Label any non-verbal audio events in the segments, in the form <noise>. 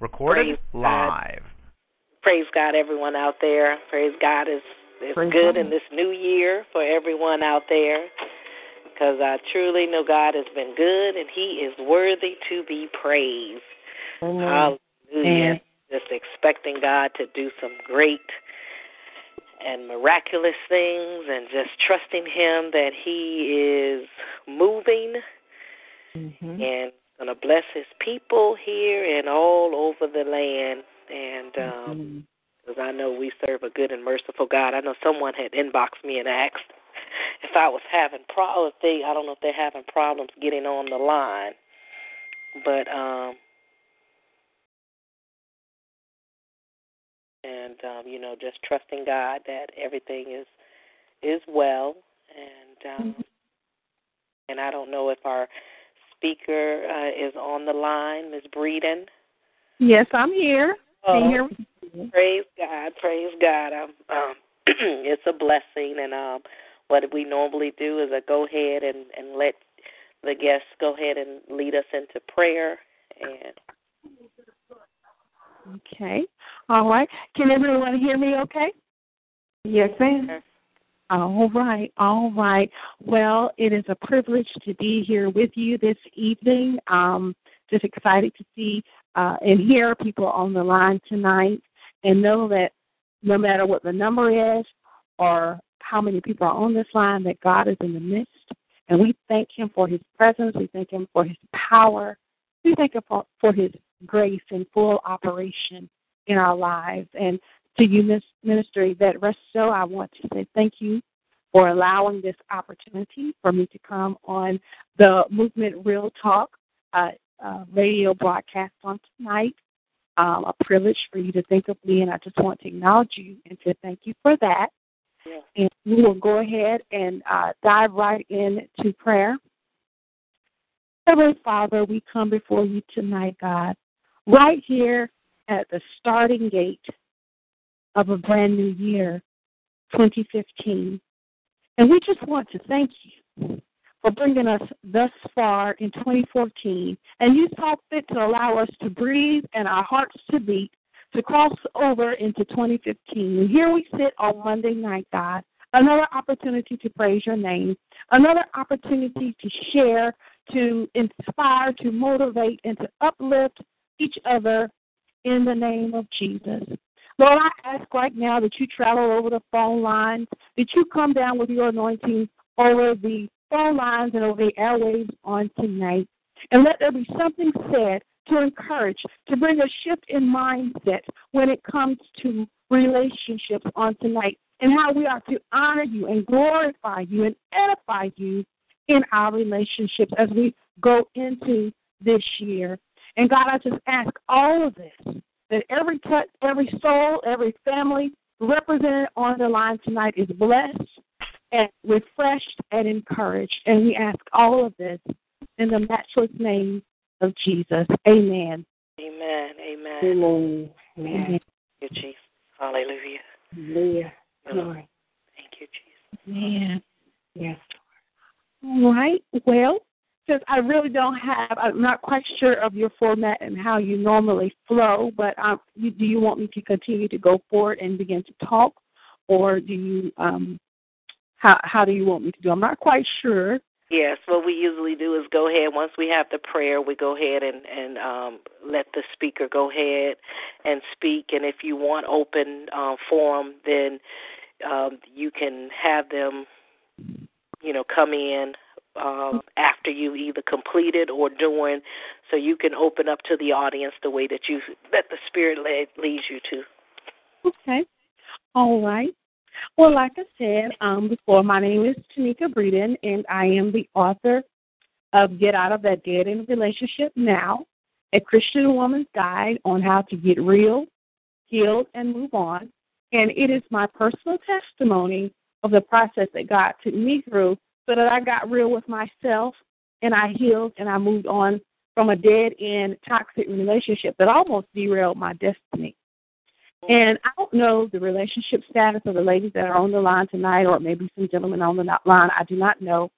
Recorded live. Praise God, everyone out there. Praise God is, is Praise good God. in this new year for everyone out there. Because I truly know God has been good and He is worthy to be praised. Amen. Hallelujah. Just expecting God to do some great and miraculous things and just trusting Him that He is moving Mhm. and going to bless His people here and all over the land. And um, because I know we serve a good and merciful God. I know someone had inboxed me and asked <laughs> if I was having problems. They, I don't know if they're having problems getting on the line, but um, and um, you know, just trusting God that everything is is well, and um, and I don't know if our speaker uh, is on the line, Ms. Breeden. Yes, I'm here. Can you? Praise God, praise God. Um, um, <clears throat> it's a blessing, and um, what we normally do is I go ahead and and let the guests go ahead and lead us into prayer. And Okay. All right. Can everyone hear me okay? Yes, ma'am. All right, all right. Well, it is a privilege to be here with you this evening. Um, just excited to see uh, and hear people on the line tonight, and know that no matter what the number is or how many people are on this line, that God is in the midst, and we thank Him for His presence. We thank Him for His power. We thank Him for, for His grace and full operation in our lives. And to you, Miss that rest so I want to say thank you for allowing this opportunity for me to come on the Movement Real Talk uh, uh, radio broadcast on tonight. Um, a privilege for you to think of me, and I just want to acknowledge you and to thank you for that. Yeah. And we will go ahead and uh, dive right into prayer. Heavenly Father, we come before you tonight, God, right here at the starting gate of a brand new year, 2015. And we just want to thank you for bringing us thus far in 2014. And you saw fit to allow us to breathe and our hearts to beat to cross over into 2015. And here we sit on Monday night, God. Another opportunity to praise your name, another opportunity to share, to inspire, to motivate, and to uplift each other in the name of Jesus. Lord, I ask right now that you travel over the phone lines, that you come down with your anointing over the phone lines and over the airwaves on tonight. And let there be something said to encourage, to bring a shift in mindset when it comes to relationships on tonight and how we are to honor you and glorify you and edify you in our relationships as we go into this year. And God, I just ask all of this that every touch, every soul, every family represented on the line tonight is blessed and refreshed and encouraged. And we ask all of this in the matchless name of Jesus. Amen. Amen, amen. Amen. Amen. Amen. Thank you, Jesus. Hallelujah. Hallelujah. Glory. Thank you, Jesus. Amen. Yes. All right. Well, I really don't have, I'm not quite sure of your format and how you normally flow, but um, you, do you want me to continue to go forward and begin to talk, or do you, um, how how do you want me to do? I'm not quite sure. Yes, what we usually do is go ahead once we have the prayer, we go ahead and and um, let the speaker go ahead and speak. And if you want open um, forum, then um, you can have them, you know, come in um, after you either completed or doing, so you can open up to the audience the way that you that the Spirit led, leads you to. Okay. All right. Well, like I said um, before, my name is Tanika Breeden, and I am the author of Get Out of That Dead End Relationship Now, a Christian woman's guide on how to get real, healed, and move on. And it is my personal testimony of the process that God took me through so that I got real with myself and I healed and I moved on from a dead end toxic relationship that almost derailed my destiny. And I don't know the relationship status of the ladies that are on the line tonight, or maybe some gentlemen on the line. I do not know.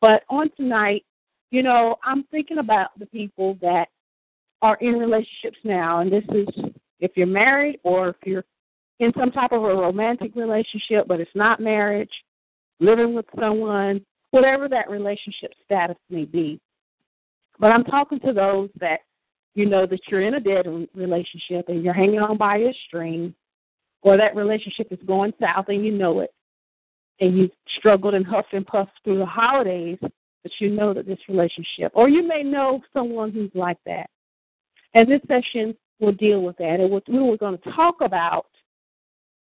But on tonight, you know, I'm thinking about the people that are in relationships now, and this is if you're married or if you're in some type of a romantic relationship, but it's not marriage, living with someone, whatever that relationship status may be. But I'm talking to those that you know that you're in a dead relationship and you're hanging on by a string, or that relationship is going south and you know it, and you've struggled and huffed and puffed through the holidays, but you know that this relationship, or you may know someone who's like that. And this session will deal with that. And we're going to talk about,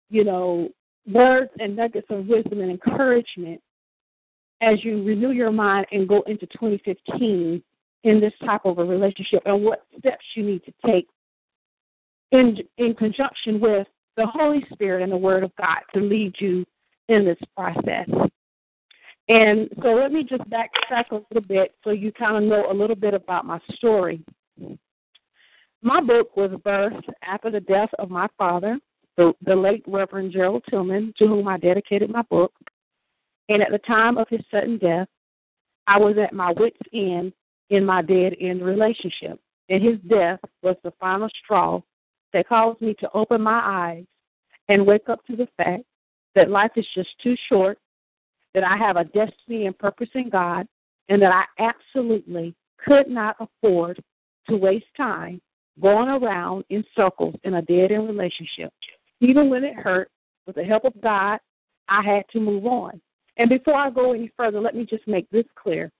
you know, words and nuggets of wisdom and encouragement as you renew your mind and go into 2015 in this type of a relationship and what steps you need to take in in conjunction with the Holy Spirit and the Word of God to lead you in this process. And so let me just backtrack a little bit so you kind of know a little bit about my story. My book was birthed after the death of my father, the, the late Reverend Gerald Tillman, to whom I dedicated my book. And at the time of his sudden death, I was at my wits' end in my dead end relationship. And his death was the final straw that caused me to open my eyes and wake up to the fact that life is just too short, that I have a destiny and purpose in God, and that I absolutely could not afford to waste time going around in circles in a dead end relationship. Even when it hurt, with the help of God, I had to move on. And before I go any further, let me just make this clear.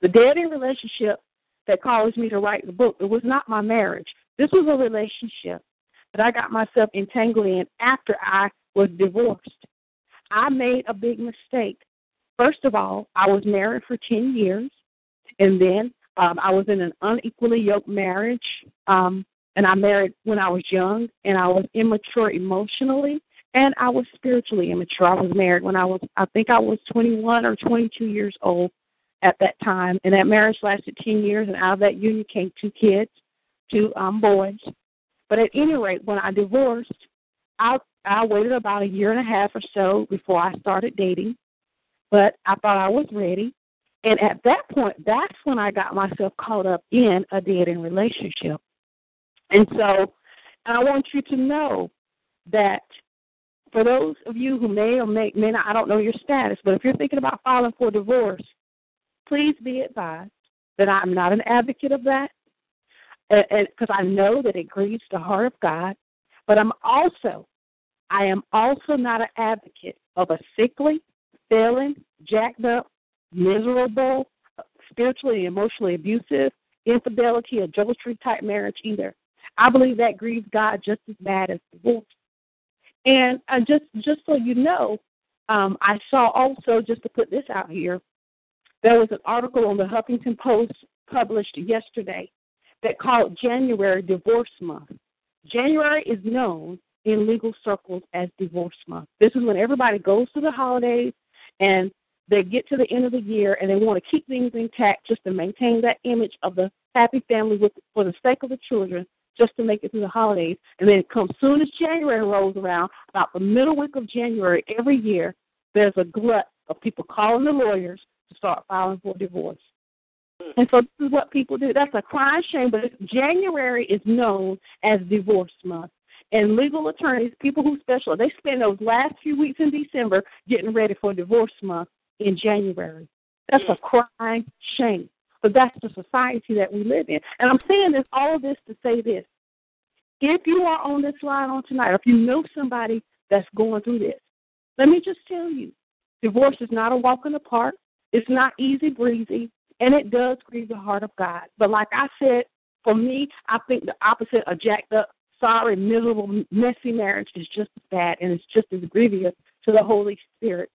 The dead end relationship that caused me to write the book, it was not my marriage. This was a relationship that I got myself entangled in after I was divorced. I made a big mistake. First of all, I was married for 10 years, and then um, I was in an unequally yoked marriage, um, and I married when I was young, and I was immature emotionally, and I was spiritually immature. I was married when I was, I think I was 21 or 22 years old at that time, and that marriage lasted 10 years, and out of that union came two kids, two um, boys. But at any rate, when I divorced, I I waited about a year and a half or so before I started dating, but I thought I was ready. And at that point, that's when I got myself caught up in a end relationship. And so I want you to know that for those of you who may or may, may not, I don't know your status, but if you're thinking about filing for divorce, please be advised that I'm not an advocate of that, because I know that it grieves the heart of God, but I'm also, I am also not an advocate of a sickly, failing, jacked up, miserable, spiritually and emotionally abusive, infidelity, adultery type marriage either. I believe that grieves God just as bad as divorce. And I just just so you know, um, I saw also just to put this out here, there was an article on the Huffington Post published yesterday that called January Divorce Month. January is known in legal circles as Divorce Month. This is when everybody goes to the holidays and they get to the end of the year and they want to keep things intact just to maintain that image of the happy family with for the sake of the children just to make it through the holidays. And then come soon as January rolls around, about the middle week of January every year, there's a glut of people calling the lawyers to start filing for divorce. Hmm. And so this is what people do. That's a crime shame, but January is known as divorce month. And legal attorneys, people who specialize, they spend those last few weeks in December getting ready for divorce month in January. That's a hmm. crime shame. But that's the society that we live in. And I'm saying this all this to say this. If you are on this line on tonight, if you know somebody that's going through this, let me just tell you, divorce is not a walk in the park. It's not easy breezy, and it does grieve the heart of God. But like I said, for me, I think the opposite of jacked up, sorry, miserable, messy marriage is just as bad, and it's just as grievous to the Holy Spirit.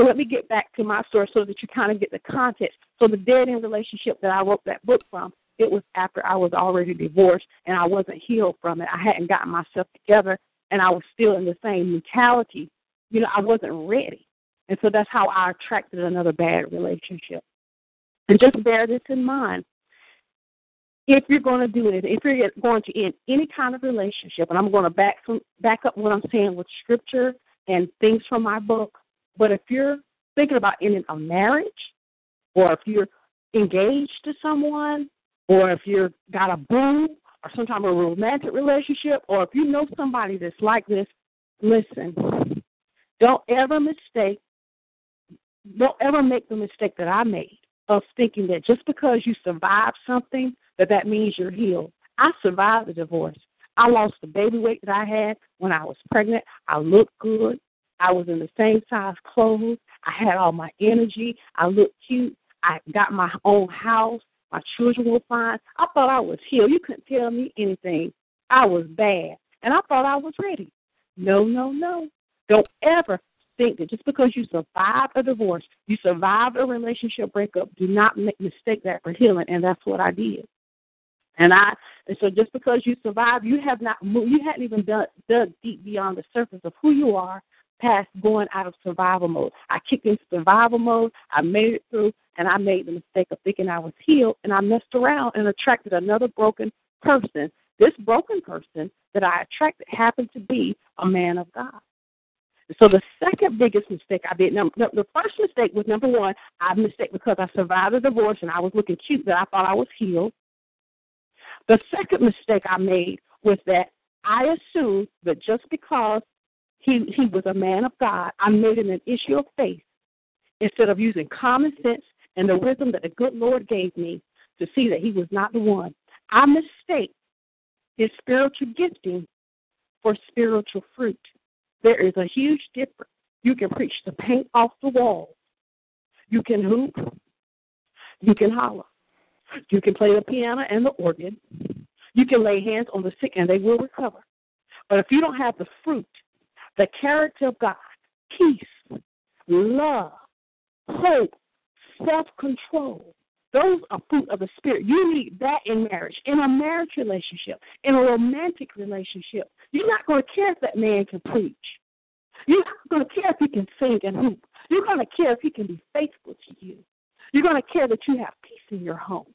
So let me get back to my story so that you kind of get the context. So the dead end relationship that I wrote that book from, it was after I was already divorced and I wasn't healed from it. I hadn't gotten myself together and I was still in the same mentality. You know, I wasn't ready. And so that's how I attracted another bad relationship. And just bear this in mind. If you're going to do it, if you're going to end any kind of relationship, and I'm going to back from, back up what I'm saying with scripture and things from my book, but if you're thinking about ending a marriage, or if you're engaged to someone, or if you've got a boo or some type of romantic relationship, or if you know somebody that's like this, listen. Don't ever mistake. Don't ever make the mistake that I made of thinking that just because you survived something, that that means you're healed. I survived the divorce. I lost the baby weight that I had when I was pregnant. I looked good. I was in the same size clothes. I had all my energy. I looked cute. I got my own house. My children were fine. I thought I was healed. You couldn't tell me anything. I was bad. And I thought I was ready. No, no, no. Don't ever think that just because you survived a divorce, you survived a relationship breakup, do not make mistake that for healing. And that's what I did. And I and so just because you survived, you have not moved, you hadn't even dug, dug deep beyond the surface of who you are past going out of survival mode. I kicked into survival mode, I made it through, and I made the mistake of thinking I was healed, and I messed around and attracted another broken person. This broken person that I attracted happened to be a man of God. So the second biggest mistake I did, number, the first mistake was number one, I mistake because I survived a divorce and I was looking cute that I thought I was healed. The second mistake I made was that I assumed that just because he he was a man of God, I made it an issue of faith instead of using common sense and the wisdom that the good Lord gave me to see that he was not the one. I mistake his spiritual gifting for spiritual fruit. There is a huge difference. You can preach the paint off the wall. You can hoop. You can holler. You can play the piano and the organ. You can lay hands on the sick and they will recover. But if you don't have the fruit, the character of God, peace, love, hope, self control, those are fruit of the Spirit. You need that in marriage, in a marriage relationship, in a romantic relationship. You're not going to care if that man can preach. You're not going to care if he can sing and hoop. You're going to care if he can be faithful to you. You're going to care that you have peace in your home.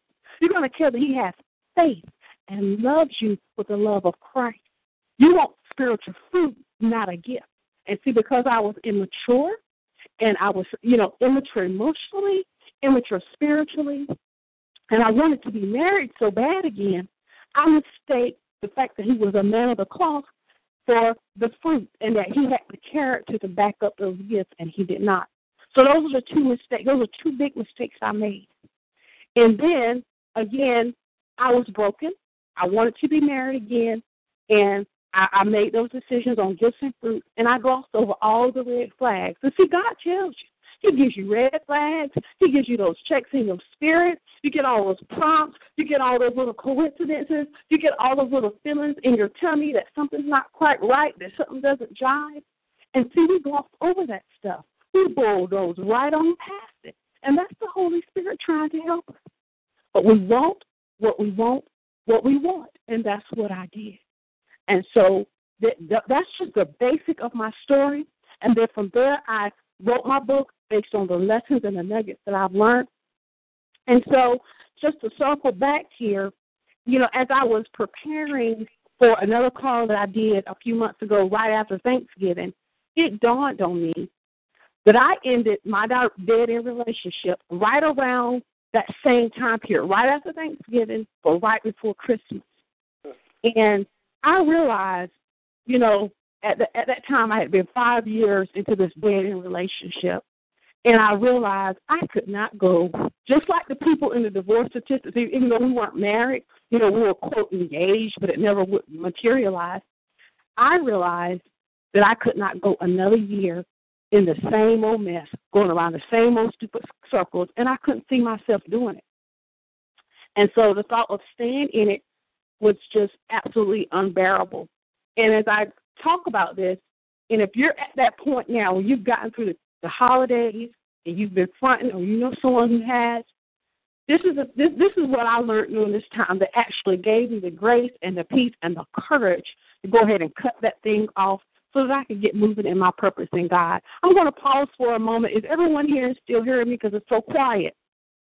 You're going to care that he has faith and loves you with the love of Christ. You want spiritual fruit, not a gift. And see, because I was immature and I was, you know, immature emotionally, immature spiritually, and I wanted to be married so bad again, I mistake the fact that he was a man of the cloth for the fruit and that he had the character to back up those gifts and he did not. So those are the two mistakes. Those are two big mistakes I made. And then again, I was broken. I wanted to be married again, and I, I made those decisions on gifts and fruit, and I glossed over all the red flags. And see, God tells you. He gives you red flags. He gives you those checks in your spirit. You get all those prompts. You get all those little coincidences. You get all those little feelings in your tummy that something's not quite right, that something doesn't jive. And see, we gloss over that stuff. We bulldoze right on past it. And that's the Holy Spirit trying to help us. But we want what we want, what we want. And that's what I did. And so that, that's just the basic of my story. And then from there, I wrote my book based on the lessons and the nuggets that I've learned. And so, just to circle back here, you know, as I was preparing for another call that I did a few months ago, right after Thanksgiving, it dawned on me that I ended my dead end relationship right around that same time period, right after Thanksgiving, but right before Christmas. Hmm. And I realized, you know, at, the, at that time I had been five years into this end relationship, and I realized I could not go just like the people in the divorce statistics. Even though we weren't married, you know, we were quote engaged, but it never would materialize. I realized that I could not go another year in the same old mess, going around the same old stupid circles, and I couldn't see myself doing it. And so the thought of staying in it was just absolutely unbearable. And as I talk about this, and if you're at that point now where you've gotten through the, the holidays and you've been fronting, or you know someone who has, this is a, this this is what I learned during this time that actually gave me the grace and the peace and the courage to go ahead and cut that thing off so that I could get moving in my purpose in God. I'm going to pause for a moment. Is everyone here still hearing me because it's so quiet?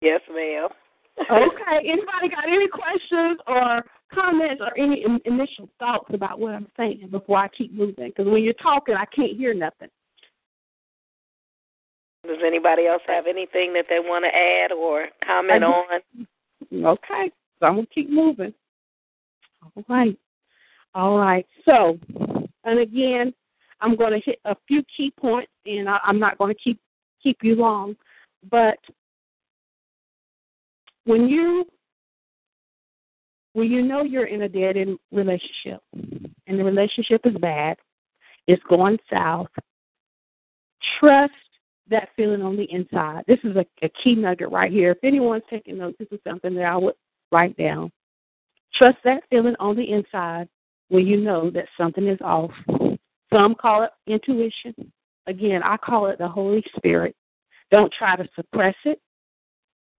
Yes, ma'am. <laughs> okay. Anybody got any questions or comments or any initial thoughts about what I'm saying before I keep moving? Because when you're talking, I can't hear nothing. Does anybody else have anything that they want to add or comment on? Okay. So I'm going to keep moving. All right. All right. So, and again, I'm going to hit a few key points, and I, I'm not going to keep keep you long. But when you when you know you're in a dead end relationship and the relationship is bad, it's going south, trust that feeling on the inside. This is a, a key nugget right here. If anyone's taking notes, this is something that I would write down. Trust that feeling on the inside when you know that something is off. Some call it intuition. Again, I call it the Holy Spirit. Don't try to suppress it,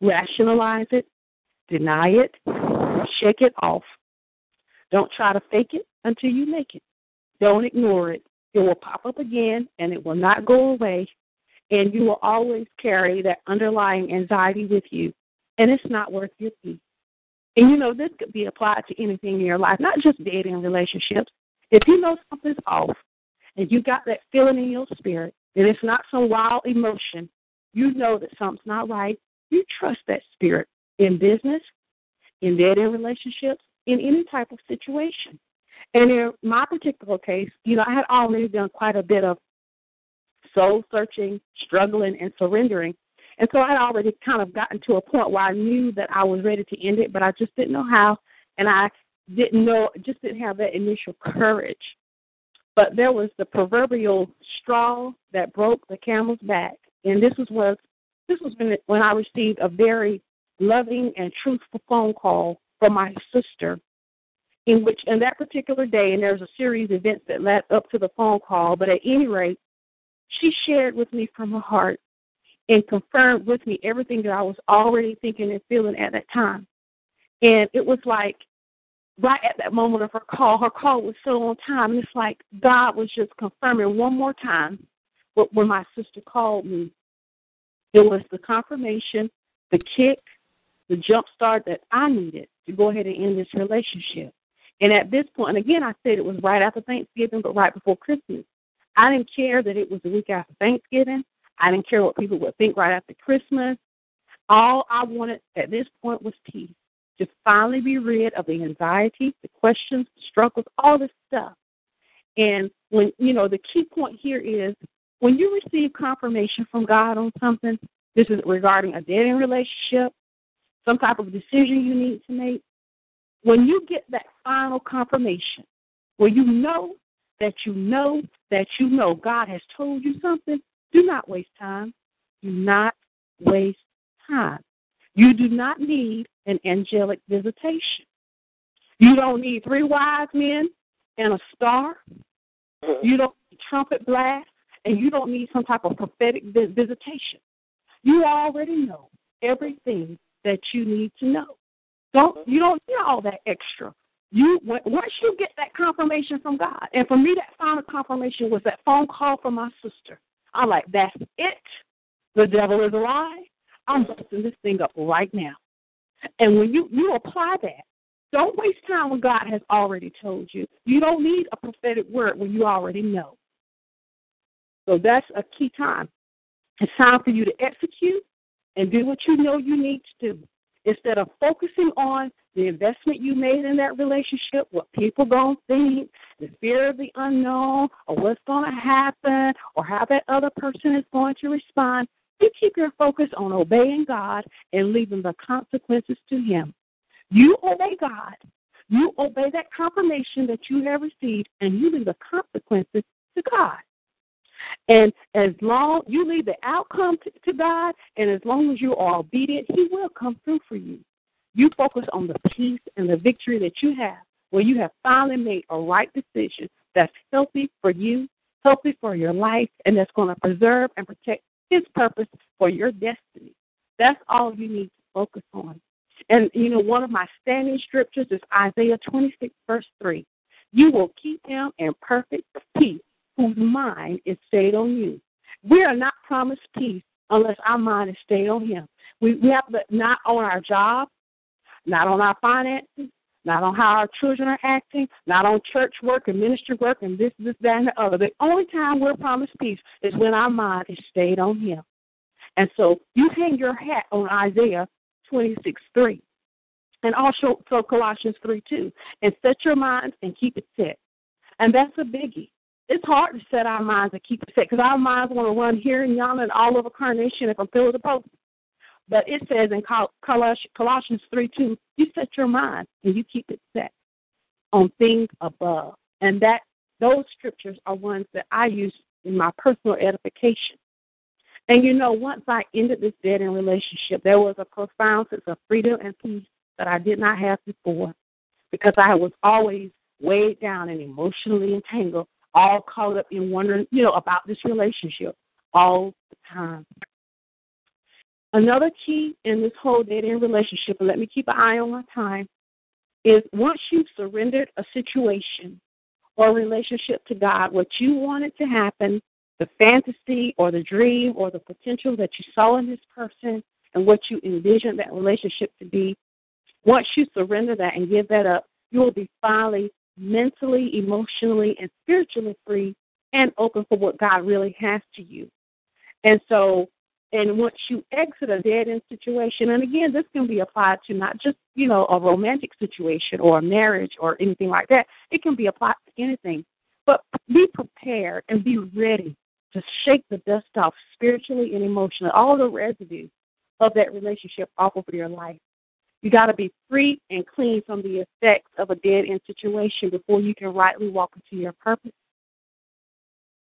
rationalize it, deny it, shake it off. Don't try to fake it until you make it. Don't ignore it. It will pop up again and it will not go away. And you will always carry that underlying anxiety with you. And it's not worth your peace. And you know, this could be applied to anything in your life, not just dating relationships. If you know something's off and you got that feeling in your spirit, and it's not some wild emotion, you know that something's not right. You trust that spirit in business, in dating relationships, in any type of situation. And in my particular case, you know, I had already done quite a bit of soul searching, struggling, and surrendering. And so I had already kind of gotten to a point where I knew that I was ready to end it, but I just didn't know how. And I didn't know, just didn't have that initial courage. But there was the proverbial straw that broke the camel's back. And this was was this was when, when I received a very loving and truthful phone call from my sister in which in that particular day and there's a series of events that led up to the phone call but at any rate she shared with me from her heart and confirmed with me everything that i was already thinking and feeling at that time. And it was like right at that moment of her call her call was so on time and it's like god was just confirming one more time but when my sister called me. It was the confirmation the kick the jump start that i needed to go ahead and end this relationship and at this point, and again, I said it was right after Thanksgiving, but right before Christmas. I didn't care that it was the week after Thanksgiving. I didn't care what people would think right after Christmas. All I wanted at this point was peace to finally be rid of the anxiety, the questions, the struggles, all this stuff. And when, you know, the key point here is when you receive confirmation from God on something, this is regarding a dating relationship, some type of decision you need to make, when you get that final confirmation, where you know that you know that you know God has told you something, do not waste time. Do not waste time. You do not need an angelic visitation. You don't need three wise men and a star. You don't need trumpet blast, and you don't need some type of prophetic visitation. You already know everything that you need to know. Don't you don't need all that extra. You once you get that confirmation from God, and for me that final confirmation was that phone call from my sister. I'm like, that's it. The devil is a lie. I'm busting this thing up right now. And when you you apply that, don't waste time when God has already told you. You don't need a prophetic word when you already know. So that's a key time. It's time for you to execute and do what you know you need to do. Instead of focusing on the investment you made in that relationship, what people gonna think, the fear of the unknown, or what's gonna happen, or how that other person is going to respond, you keep your focus on obeying God and leaving the consequences to Him. You obey God. You obey that confirmation that you have received, and you leave the consequences to God. And as long you leave the outcome to, to God, and as long as you are obedient, He will come through for you. You focus on the peace and the victory that you have, where you have finally made a right decision that's healthy for you, healthy for your life, and that's going to preserve and protect His purpose for your destiny. That's all you need to focus on. And, you know, one of my standing scriptures is Isaiah 26, verse 3. You will keep him in perfect peace whose mind is stayed on you. We are not promised peace unless our mind is stayed on Him. We, we have to not on our job, not on our finances, not on how our children are acting, not on church work and ministry work and this, this, that, and the other. The only time we're promised peace is when our mind is stayed on Him. And so you hang your hat on Isaiah 26 3. And also so Colossians 3 2. And set your minds and keep it set. And that's a biggie. It's hard to set our minds and keep it set because our minds want to run here and yonder and all over carnation and pillar to post. But it says in Colossians 3 2, you set your mind and you keep it set on things above. And that those scriptures are ones that I use in my personal edification. And you know, once I ended this dead end relationship, there was a profound sense of freedom and peace that I did not have before because I was always weighed down and emotionally entangled, all caught up in wondering, you know, about this relationship all the time. Another key in this whole dead end relationship, and let me keep an eye on my time, is once you've surrendered a situation or relationship to God, what you wanted to happen, the fantasy or the dream or the potential that you saw in this person and what you envisioned that relationship to be, once you surrender that and give that up, you will be finally mentally, emotionally, and spiritually free and open for what God really has to you. And so and once you exit a dead end situation, and again, this can be applied to not just, you know, a romantic situation or a marriage or anything like that. It can be applied to anything. But be prepared and be ready to shake the dust off spiritually and emotionally, all the residue of that relationship off of your life. You got to be free and clean from the effects of a dead end situation before you can rightly walk into your purpose.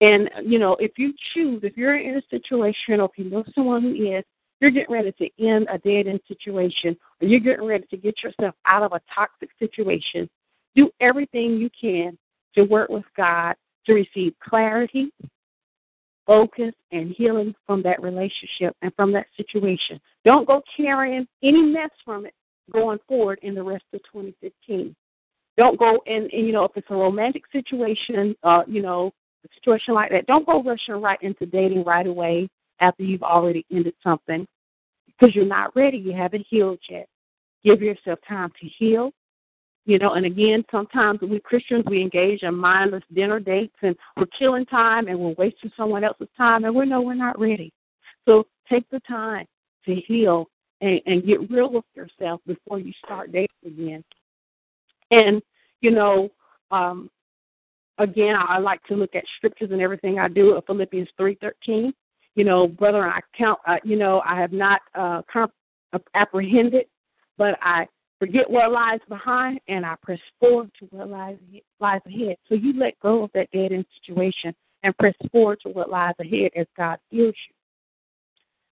And, you know, if you choose, if you're in a situation or if you know someone who is, you're getting ready to end a dead end situation or you're getting ready to get yourself out of a toxic situation, do everything you can to work with God to receive clarity, focus, and healing from that relationship and from that situation. Don't go carrying any mess from it going forward in the rest of 2015. Don't go and you know if it's a romantic situation, uh, you know a situation like that, don't go rushing right into dating right away after you've already ended something because you're not ready. You haven't healed yet. Give yourself time to heal. You know, and again, sometimes we Christians we engage in mindless dinner dates and we're killing time and we're wasting someone else's time and we know we're not ready. So take the time to heal and, and get real with yourself before you start dating again. And you know, um, again, I like to look at scriptures and everything I do. of Philippians three thirteen. You know, brother, I count. Uh, you know, I have not uh, comp- apprehended, but I forget what lies behind, and I press forward to what lies lies ahead. So you let go of that dead end situation and press forward to what lies ahead as God heals you.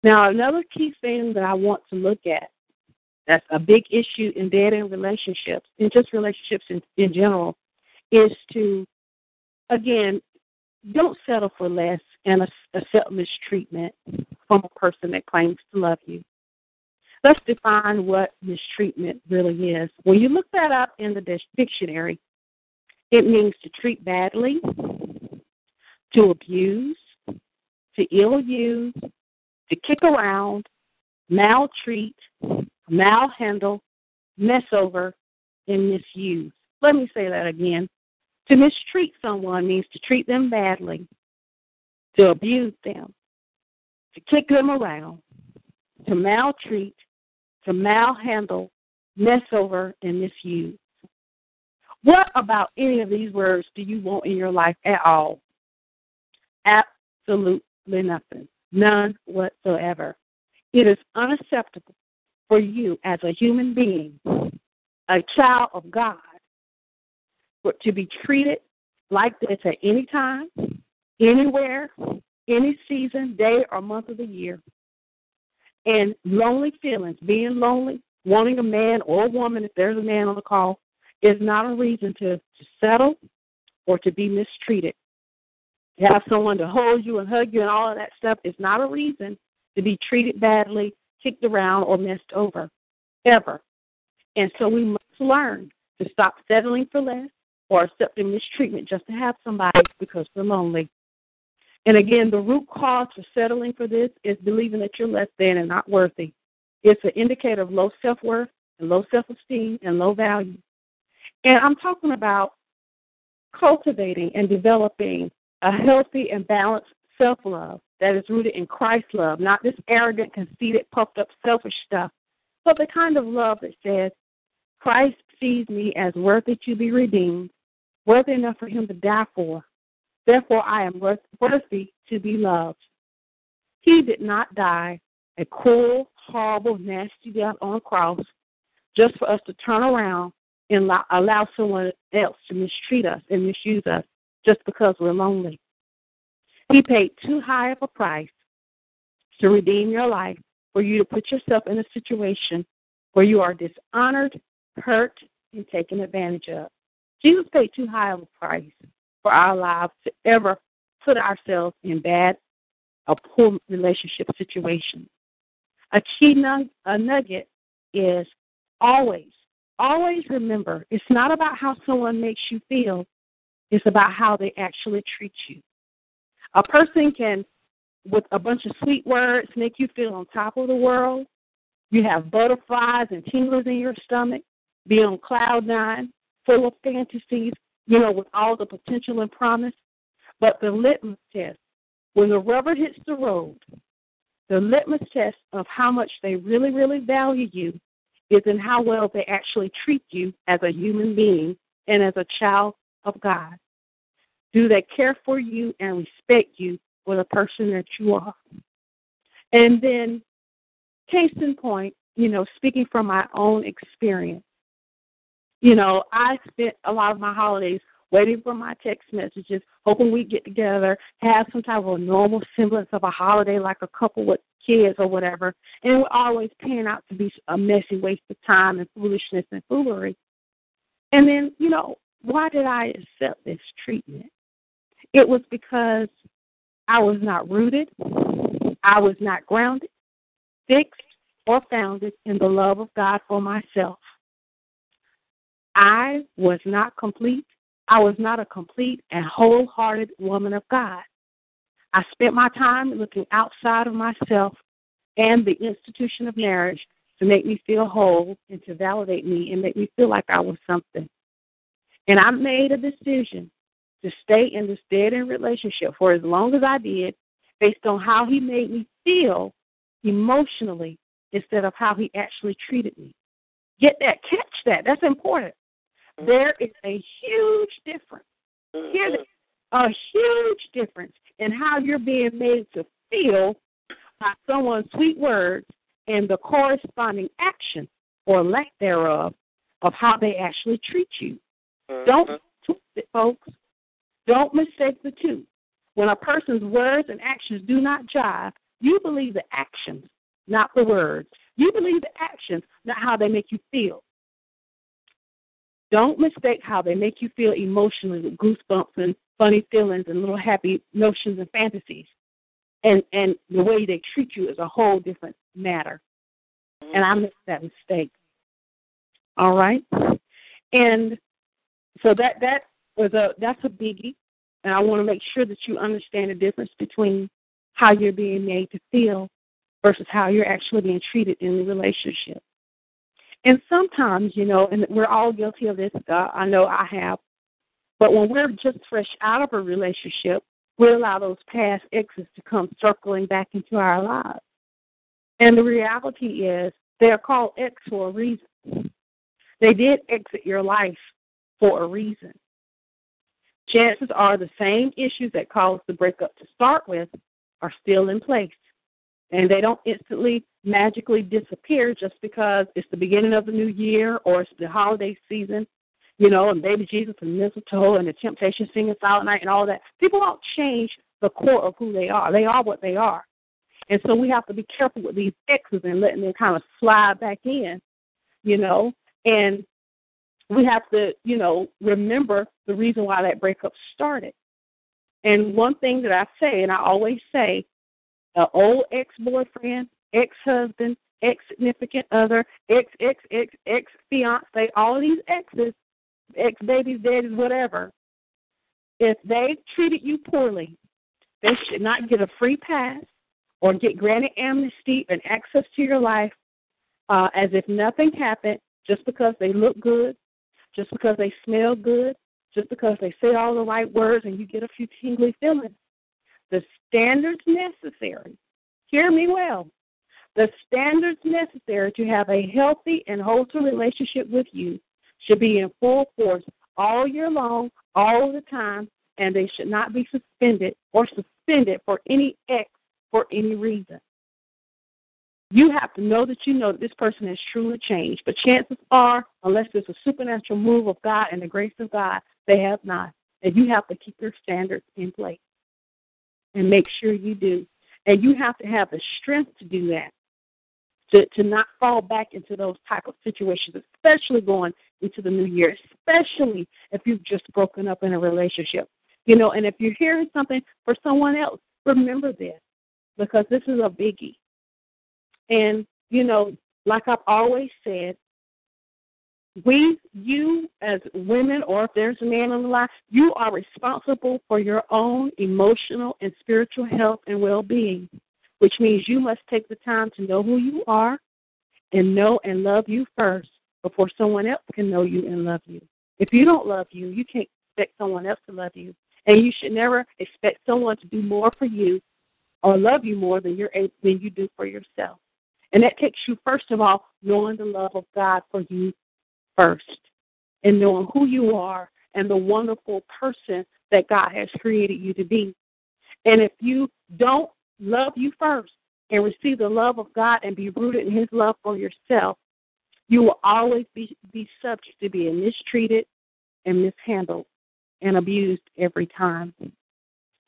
Now, another key thing that I want to look at that's a big issue in dead end relationships, and just relationships in, in general, is to again, don't settle for less and accept mistreatment from a person that claims to love you. Let's define what mistreatment really is. When you look that up in the dictionary, it means to treat badly, to abuse, to ill use, to kick around, maltreat, malhandle, mess over, and misuse. Let me say that again. To mistreat someone means to treat them badly, to abuse them, to kick them around, to maltreat, to malhandle, mess over, and misuse. What about any of these words do you want in your life at all? Absolutely nothing. None whatsoever. It is unacceptable for you as a human being, a child of God, for, to be treated like this at any time, anywhere, any season, day, or month of the year. And lonely feelings, being lonely, wanting a man or a woman, if there's a man on the call, is not a reason to, to settle or to be mistreated. To have someone to hold you and hug you and all of that stuff is not a reason to be treated badly, kicked around, or messed over, ever. And so we must learn to stop settling for less, or accepting mistreatment just to have somebody because they're lonely. And again, the root cause for settling for this is believing that you're less than and not worthy. It's an indicator of low self worth and low self esteem and low value. And I'm talking about cultivating and developing a healthy and balanced self love that is rooted in Christ love, not this arrogant, conceited, puffed up, selfish stuff, but the kind of love that says, Christ sees me as worthy to be redeemed, worthy enough for him to die for. Therefore, I am worthy to be loved. He did not die a cruel, horrible, nasty death on a cross just for us to turn around and allow someone else to mistreat us and misuse us just because we're lonely. He paid too high of a price to redeem your life for you to put yourself in a situation where you are dishonored, hurt, and taken advantage of. Jesus paid too high of a price for our lives to ever put ourselves in bad or poor relationship situations. A key nugget is always, always remember it's not about how someone makes you feel, it's about how they actually treat you. A person can, with a bunch of sweet words, make you feel on top of the world. You have butterflies and tingles in your stomach, be on cloud nine, full of fantasies, you know, with all the potential and promise. But the litmus test, when the rubber hits the road, the litmus test of how much they really, really value you is in how well they actually treat you as a human being and as a child of God. Do they care for you and respect you for the person that you are? And then, case in point, you know, speaking from my own experience, you know, I spent a lot of my holidays waiting for my text messages, hoping we'd get together, have some type of a normal semblance of a holiday like a couple with kids or whatever. And it would always pan out to be a messy waste of time and foolishness and foolery. And then, you know, why did I accept this treatment? It was because I was not rooted, I was not grounded, fixed, or founded in the love of God for myself. I was not complete. I was not a complete and wholehearted woman of God. I spent my time looking outside of myself and the institution of marriage to make me feel whole and to validate me and make me feel like I was something. And I made a decision to stay in this dead end relationship for as long as I did based on how he made me feel emotionally instead of how he actually treated me. Get that, catch that. That's important. There is a huge difference. Here's a huge difference in how you're being made to feel by someone's sweet words and the corresponding action or lack thereof of how they actually treat you. Mm-hmm. Don't twist it, folks. Don't mistake the two. When a person's words and actions do not jive, you believe the actions, not the words. You believe the actions, not how they make you feel. Don't mistake how they make you feel emotionally with goosebumps and funny feelings and little happy notions and fantasies. And and the way they treat you is a whole different matter. And I made that mistake. All right? And so that that was a that's a biggie. And I want to make sure that you understand the difference between how you're being made to feel versus how you're actually being treated in the relationship. And sometimes, you know, and we're all guilty of this. Uh, I know I have. But when we're just fresh out of a relationship, we allow those past exes to come circling back into our lives. And the reality is, they're called ex for a reason. They did exit your life for a reason. Chances are the same issues that caused the breakup to start with are still in place and they don't instantly magically disappear just because it's the beginning of the new year or it's the holiday season, you know, and baby Jesus and mistletoe and the temptation singing silent night and all that. People don't change the core of who they are. They are what they are. And so we have to be careful with these exes and letting them kind of slide back in, you know, and we have to, you know, remember the reason why that breakup started. And one thing that I say, and I always say, an old ex boyfriend, ex husband, ex significant other, ex ex ex ex fiance, all these exes, ex babies, daddies, whatever. If they treated you poorly, they should not get a free pass or get granted amnesty and access to your life uh, as if nothing happened just because they look good, just because they smell good, just because they say all the right words and you get a few tingly feelings. The standards necessary, hear me well, The standards necessary to have a healthy and wholesome relationship with you should be in full force all year long, all the time, and they should not be suspended or suspended for any X for any reason. You have to know that you know that this person has truly changed. But chances are, unless there's a supernatural move of God and the grace of God, they have not. And you have to keep your standards in place and make sure you do. And you have to have the strength to do that, to, to not fall back into those type of situations, especially going into the new year, especially if you've just broken up in a relationship. You know, and if you're hearing something for someone else, remember this because this is a biggie. And, you know, like I've always said, we, you as women, or if there's a man in the line, you are responsible for your own emotional and spiritual health and well being, which means you must take the time to know who you are and know and love you first before someone else can know you and love you. If you don't love you, you can't expect someone else to love you. And you should never expect someone to do more for you or love you more than you're able, than you do for yourself. And that takes you first of all knowing the love of God for you first and knowing who you are and the wonderful person that God has created you to be. And if you don't love you first and receive the love of God and be rooted in his love for yourself, you will always be, be subject to being mistreated and mishandled and abused every time.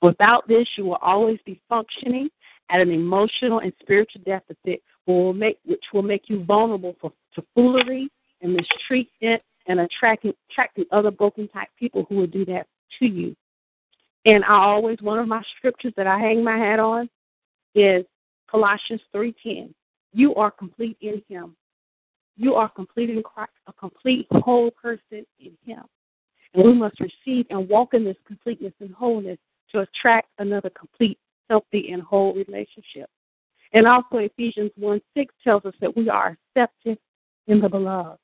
Without this, you will always be functioning at an emotional and spiritual deficit, will make, which will make you vulnerable for, to foolery and mistreatment and attracting, attracting other broken type people who will do that to you. And I always, one of my scriptures that I hang my hat on is Colossians 3.10. You are complete in Him. You are complete in Christ, a complete whole person in Him. And we must receive and walk in this completeness and wholeness to attract another complete, healthy, and whole relationship. And also Ephesians 1 6 tells us that we are accepted in the beloved.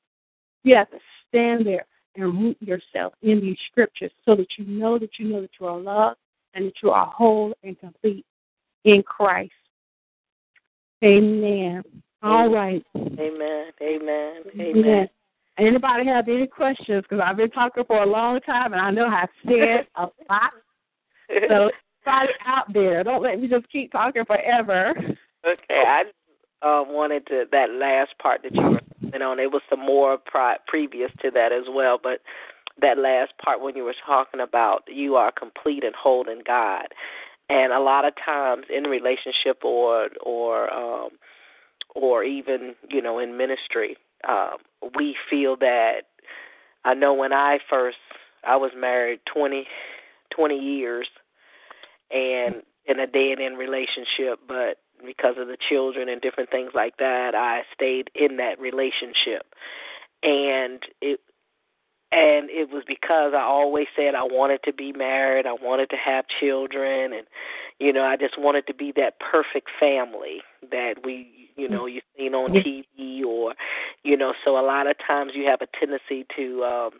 You have to stand there and root yourself in these scriptures so that you know that you know that you are loved and that you are whole and complete in Christ. Amen. All right. Amen. Amen. Amen. Anybody have any questions? Because I've been talking for a long time and I know I've said a lot. So anybody out there, don't let me just keep talking forever. Okay, I uh, wanted to that last part that you were know, and it was some more pri- previous to that as well, but that last part when you were talking about you are complete and whole in God. And a lot of times in relationship or or um or even, you know, in ministry, um, we feel that I know when I first I was married twenty twenty years and in a dead end relationship, but because of the children and different things like that, I stayed in that relationship. And it and it was because I always said I wanted to be married, I wanted to have children and you know, I just wanted to be that perfect family that we you know, you've seen on TV or you know, so a lot of times you have a tendency to um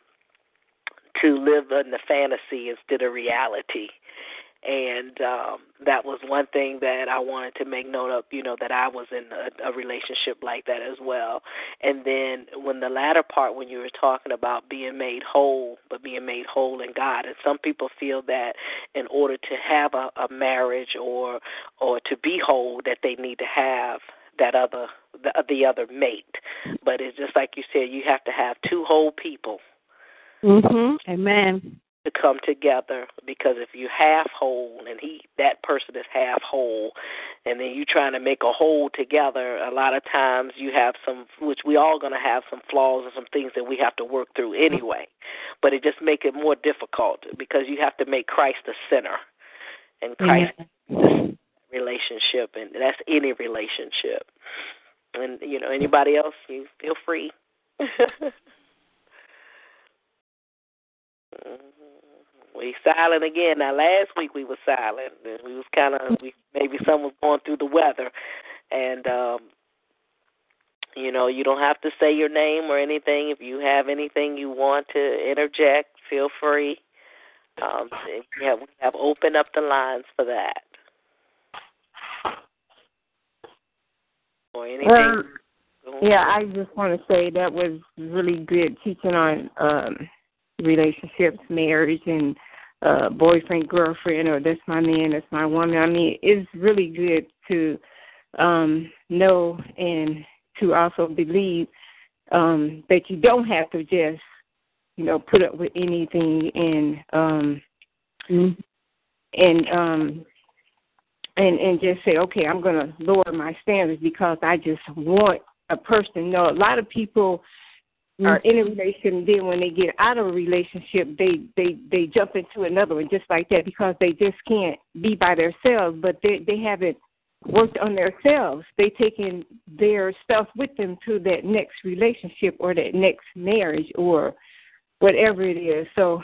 to live in the fantasy instead of reality and um that was one thing that I wanted to make note of, you know, that I was in a, a relationship like that as well. And then when the latter part when you were talking about being made whole, but being made whole in God, and some people feel that in order to have a, a marriage or or to be whole that they need to have that other the, the other mate. But it's just like you said, you have to have two whole people. Mhm. Amen to come together because if you half whole and he that person is half whole and then you trying to make a whole together a lot of times you have some which we all going to have some flaws and some things that we have to work through anyway. But it just make it more difficult because you have to make Christ the center and Christ the relationship and that's any relationship. And you know anybody else you feel free. <laughs> Mm-hmm. We silent again. Now last week we were silent. We was kind of we maybe some was going through the weather, and um, you know you don't have to say your name or anything. If you have anything you want to interject, feel free. Um, we have we have opened up the lines for that. or anything. Um, yeah, I just want to say that was really good teaching on um relationships, marriage, and uh boyfriend, girlfriend, or that's my man, that's my woman. I mean, it's really good to um know and to also believe um that you don't have to just you know put up with anything and um Mm-hmm. and um and and just say okay i'm going to lower my standards because i just want a person no a lot of people are in a relationship then when they get out of a relationship they they they jump into another one just like that because they just can't be by themselves but they they haven't worked on themselves. They taking their stuff with them to that next relationship or that next marriage or whatever it is. So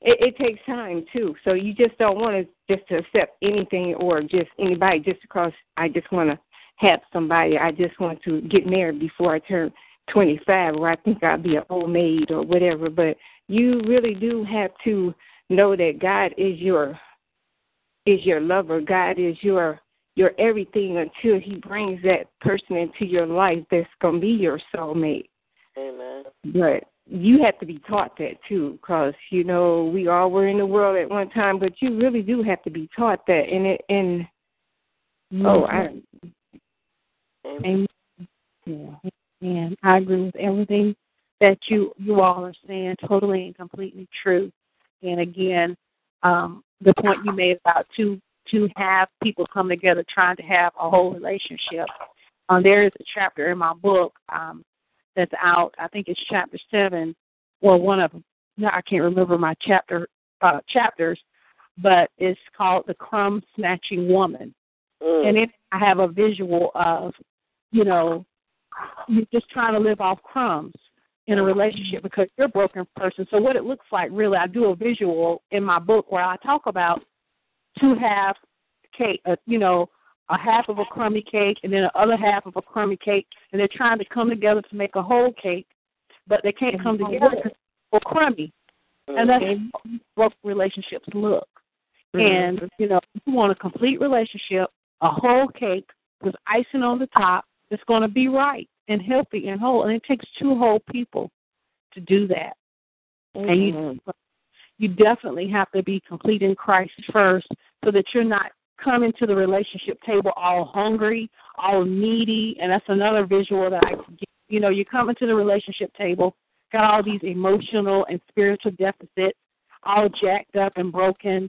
it, it takes time too. So you just don't want to just to accept anything or just anybody just because i just want to have somebody. I just want to get married before i turn 25 or I think I'll be an old maid or whatever. But you really do have to know that God is your is your lover. God is your your everything until He brings that person into your life that's gonna be your soulmate. Amen. But you have to be taught that too, because you know we all were in the world at one time. But you really do have to be taught that, and it and oh, mm-hmm. I Amen. Yeah. And I agree with everything that you you all are saying, totally and completely true. And again, um, the point you made about to to have people come together trying to have a whole relationship. Um, there is a chapter in my book um, that's out. I think it's chapter seven, or one of them. No, I can't remember my chapter uh, chapters, but it's called the crumb snatching woman. Mm. And it, I have a visual of, you know, you're just trying to live off crumbs in a relationship because you're a broken person. So what it looks like, really, I do a visual in my book where I talk about two half cake, uh, you know, a half of a crummy cake and then the other half of a crummy cake, and they're trying to come together to make a whole cake, but they can't come mm-hmm. together because they're crummy. And that's mm-hmm. how broken relationships look. Mm-hmm. And you know, if you want a complete relationship, a whole cake with icing on the top that's going to be right and healthy and whole. And it takes two whole people to do that. And you, mm-hmm. you definitely have to be complete in Christ first so that you're not coming to the relationship table all hungry, all needy. And that's another visual that I get. You know, you come into the relationship table, got all these emotional and spiritual deficits, all jacked up and broken,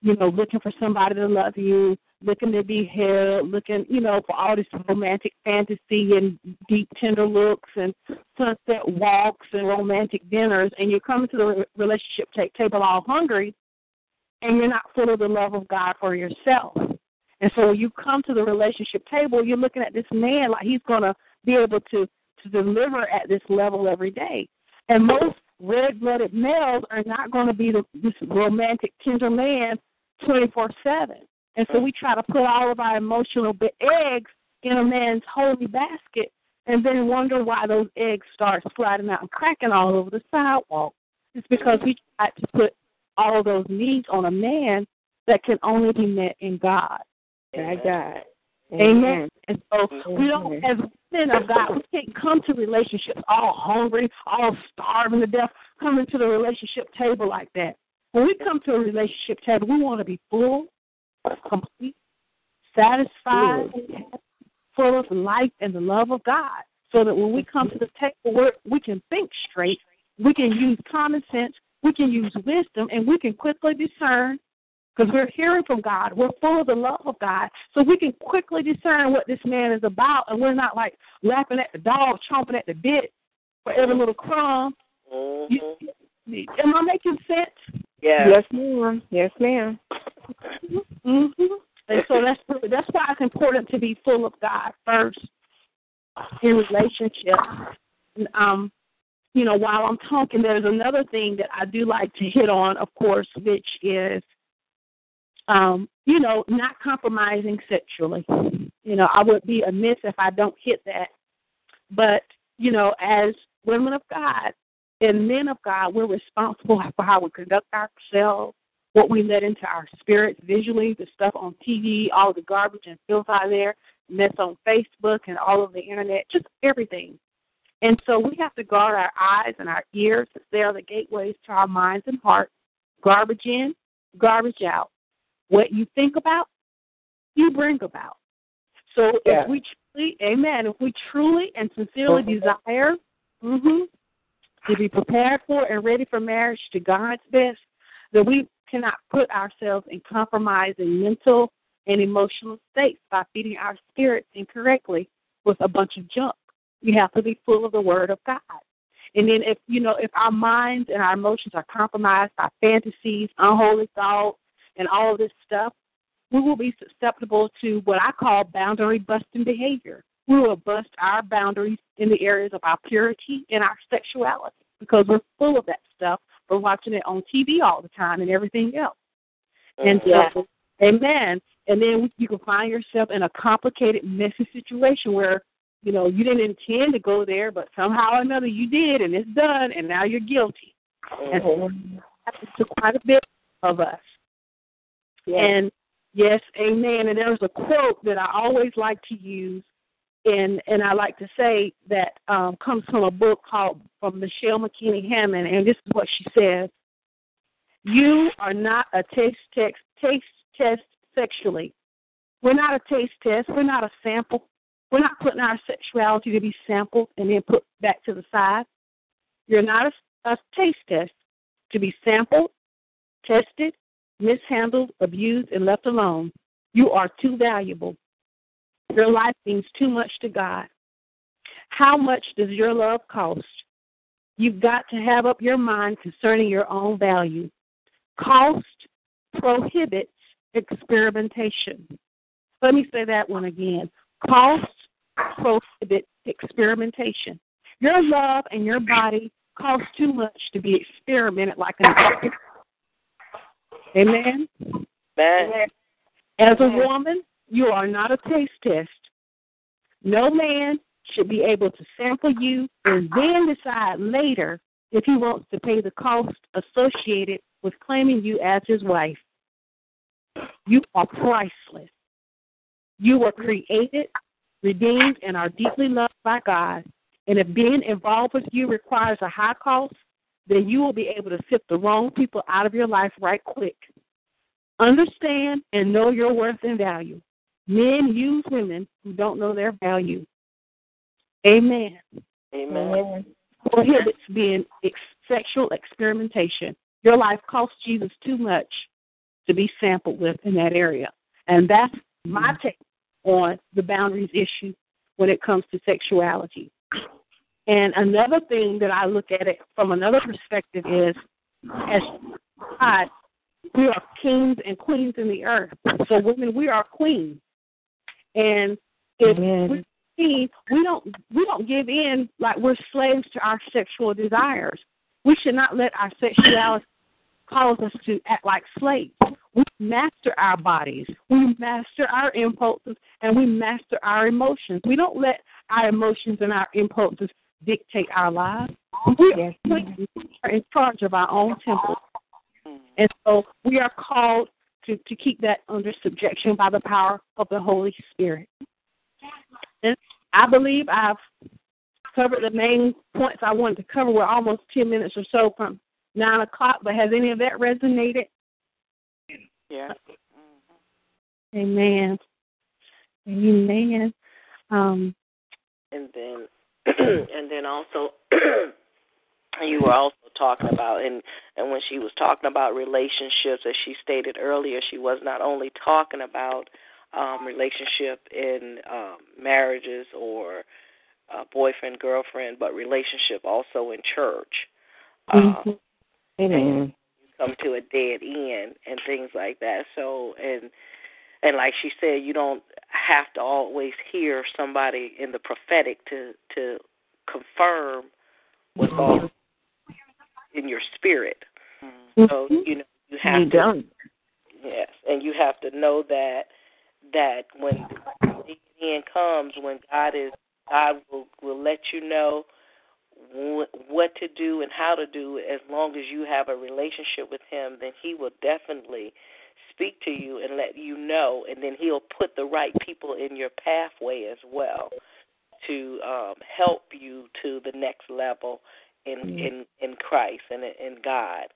you know, looking for somebody to love you, looking to be held, looking, you know, for all this romantic fantasy and deep, tender looks and sunset walks and romantic dinners, and you're coming to the relationship table all hungry, and you're not full of the love of God for yourself. And so when you come to the relationship table, you're looking at this man like he's going to be able to to deliver at this level every day. And most red-blooded males are not going to be the, this romantic, tender man 24/7. And so we try to put all of our emotional eggs in a man's holy basket and then wonder why those eggs start sliding out and cracking all over the sidewalk. It's because we tried to put all of those needs on a man that can only be met in God. My God. Amen. And so we don't, as men of God, we can't come to relationships all hungry, all starving to death, coming to the relationship table like that. When we come to a relationship table, we want to be full, complete, satisfied, full of life and the love of God. So that when we come to the table, we can think straight, we can use common sense, we can use wisdom, and we can quickly discern because we're hearing from God. We're full of the love of God. So we can quickly discern what this man is about, and we're not like laughing at the dog, chomping at the bit for every little crumb. Mm-hmm. You, am I making sense? Yeah. Yes, ma'am. Yes, ma'am. hmm And so that's that's why it's important to be full of God first in relationship. Um, you know, while I'm talking, there's another thing that I do like to hit on, of course, which is, um, you know, not compromising sexually. You know, I would be amiss if I don't hit that. But you know, as women of God and men of God, we're responsible <laughs> for how we conduct ourselves, what we let into our spirits visually, the stuff on TV, all the garbage and filth out there. mess on Facebook and all over the internet, just everything. And so we have to guard our eyes and our ears. They are the gateways to our minds and hearts. Garbage in, garbage out. What you think about, you bring about. So Yeah. if we truly, amen, if we truly and sincerely Mhm. desire hmm to be prepared for and ready for marriage to God's best, that we cannot put ourselves in compromising mental and emotional states by feeding our spirits incorrectly with a bunch of junk. We have to be full of the Word of God. And then if you know if our minds and our emotions are compromised by fantasies, unholy thoughts, and all of this stuff, we will be susceptible to what I call boundary busting behavior. We will bust our boundaries in the areas of our purity and our sexuality because we're full of that stuff. We're watching it on TV all the time and everything else. And so, amen. And then you can find yourself in a complicated, messy situation where, you know, you didn't intend to go there, but somehow or another you did, and it's done, and now you're guilty. And Mhm. happens to quite a bit of us. Yeah. And yes, amen. And there's a quote that I always like to use, and and I like to say that um, comes from a book called from Michelle McKinney Hammond, and this is what she says: "You are not a taste test taste test sexually. We're not a taste test. We're not a sample. We're not putting our sexuality to be sampled and then put back to the side. You're not a, a taste test to be sampled, tested, mishandled, abused, and left alone. You are too valuable. Your life means too much to God. How much does your love cost? You've got to have up your mind concerning your own value. Cost prohibits experimentation. Let me say that one again. Cost prohibits experimentation. Your love and your body cost too much to be experimented like an Amen. Man. As a woman, you are not a taste test. No man should be able to sample you and then decide later if he wants to pay the cost associated with claiming you as his wife. You are priceless. You were created, redeemed, and are deeply loved by God. And if being involved with you requires a high cost, then you will be able to sift the wrong people out of your life right quick. Understand and know your worth and value. Men use women who don't know their value. Amen. Amen. Prohibits being ex- sexual experimentation. Your life costs Jesus too much to be sampled with in that area. And that's my mm. take on the boundaries issue when it comes to sexuality. And another thing that I look at it from another perspective is as God, we are kings and queens in the earth. So women, we are queens. And if Amen. we we don't we don't give in like we're slaves to our sexual desires. We should not let our sexuality <coughs> cause us to act like slaves. We master our bodies, we master our impulses, and we master our emotions. We don't let our emotions and our impulses dictate our lives. We are in charge of our own temple. And so we are called to, to keep that under subjection by the power of the Holy Spirit. And I believe I've covered the main points I wanted to cover. We're almost 10 minutes or so from 9 o'clock, but has any of that resonated? Yeah. Amen. Amen. Um, and then <clears throat> and then also <clears throat> you were also talking about and and when she was talking about relationships as she stated earlier she was not only talking about um relationship in um marriages or uh, boyfriend girlfriend but relationship also in church uh, mhm. Amen. come to a dead end and things like that. So and and like she said, you don't have to always hear somebody in the prophetic to to confirm what's all in your spirit. So you know you have You to don't. yes, and you have to know that that when the end comes, when God is God will will let you know what to do and how to do as long as you have a relationship with him then he will definitely speak to you and let you know, and then He'll put the right people in your pathway as well to um, help you to the next level in mm-hmm. in in Christ and in God.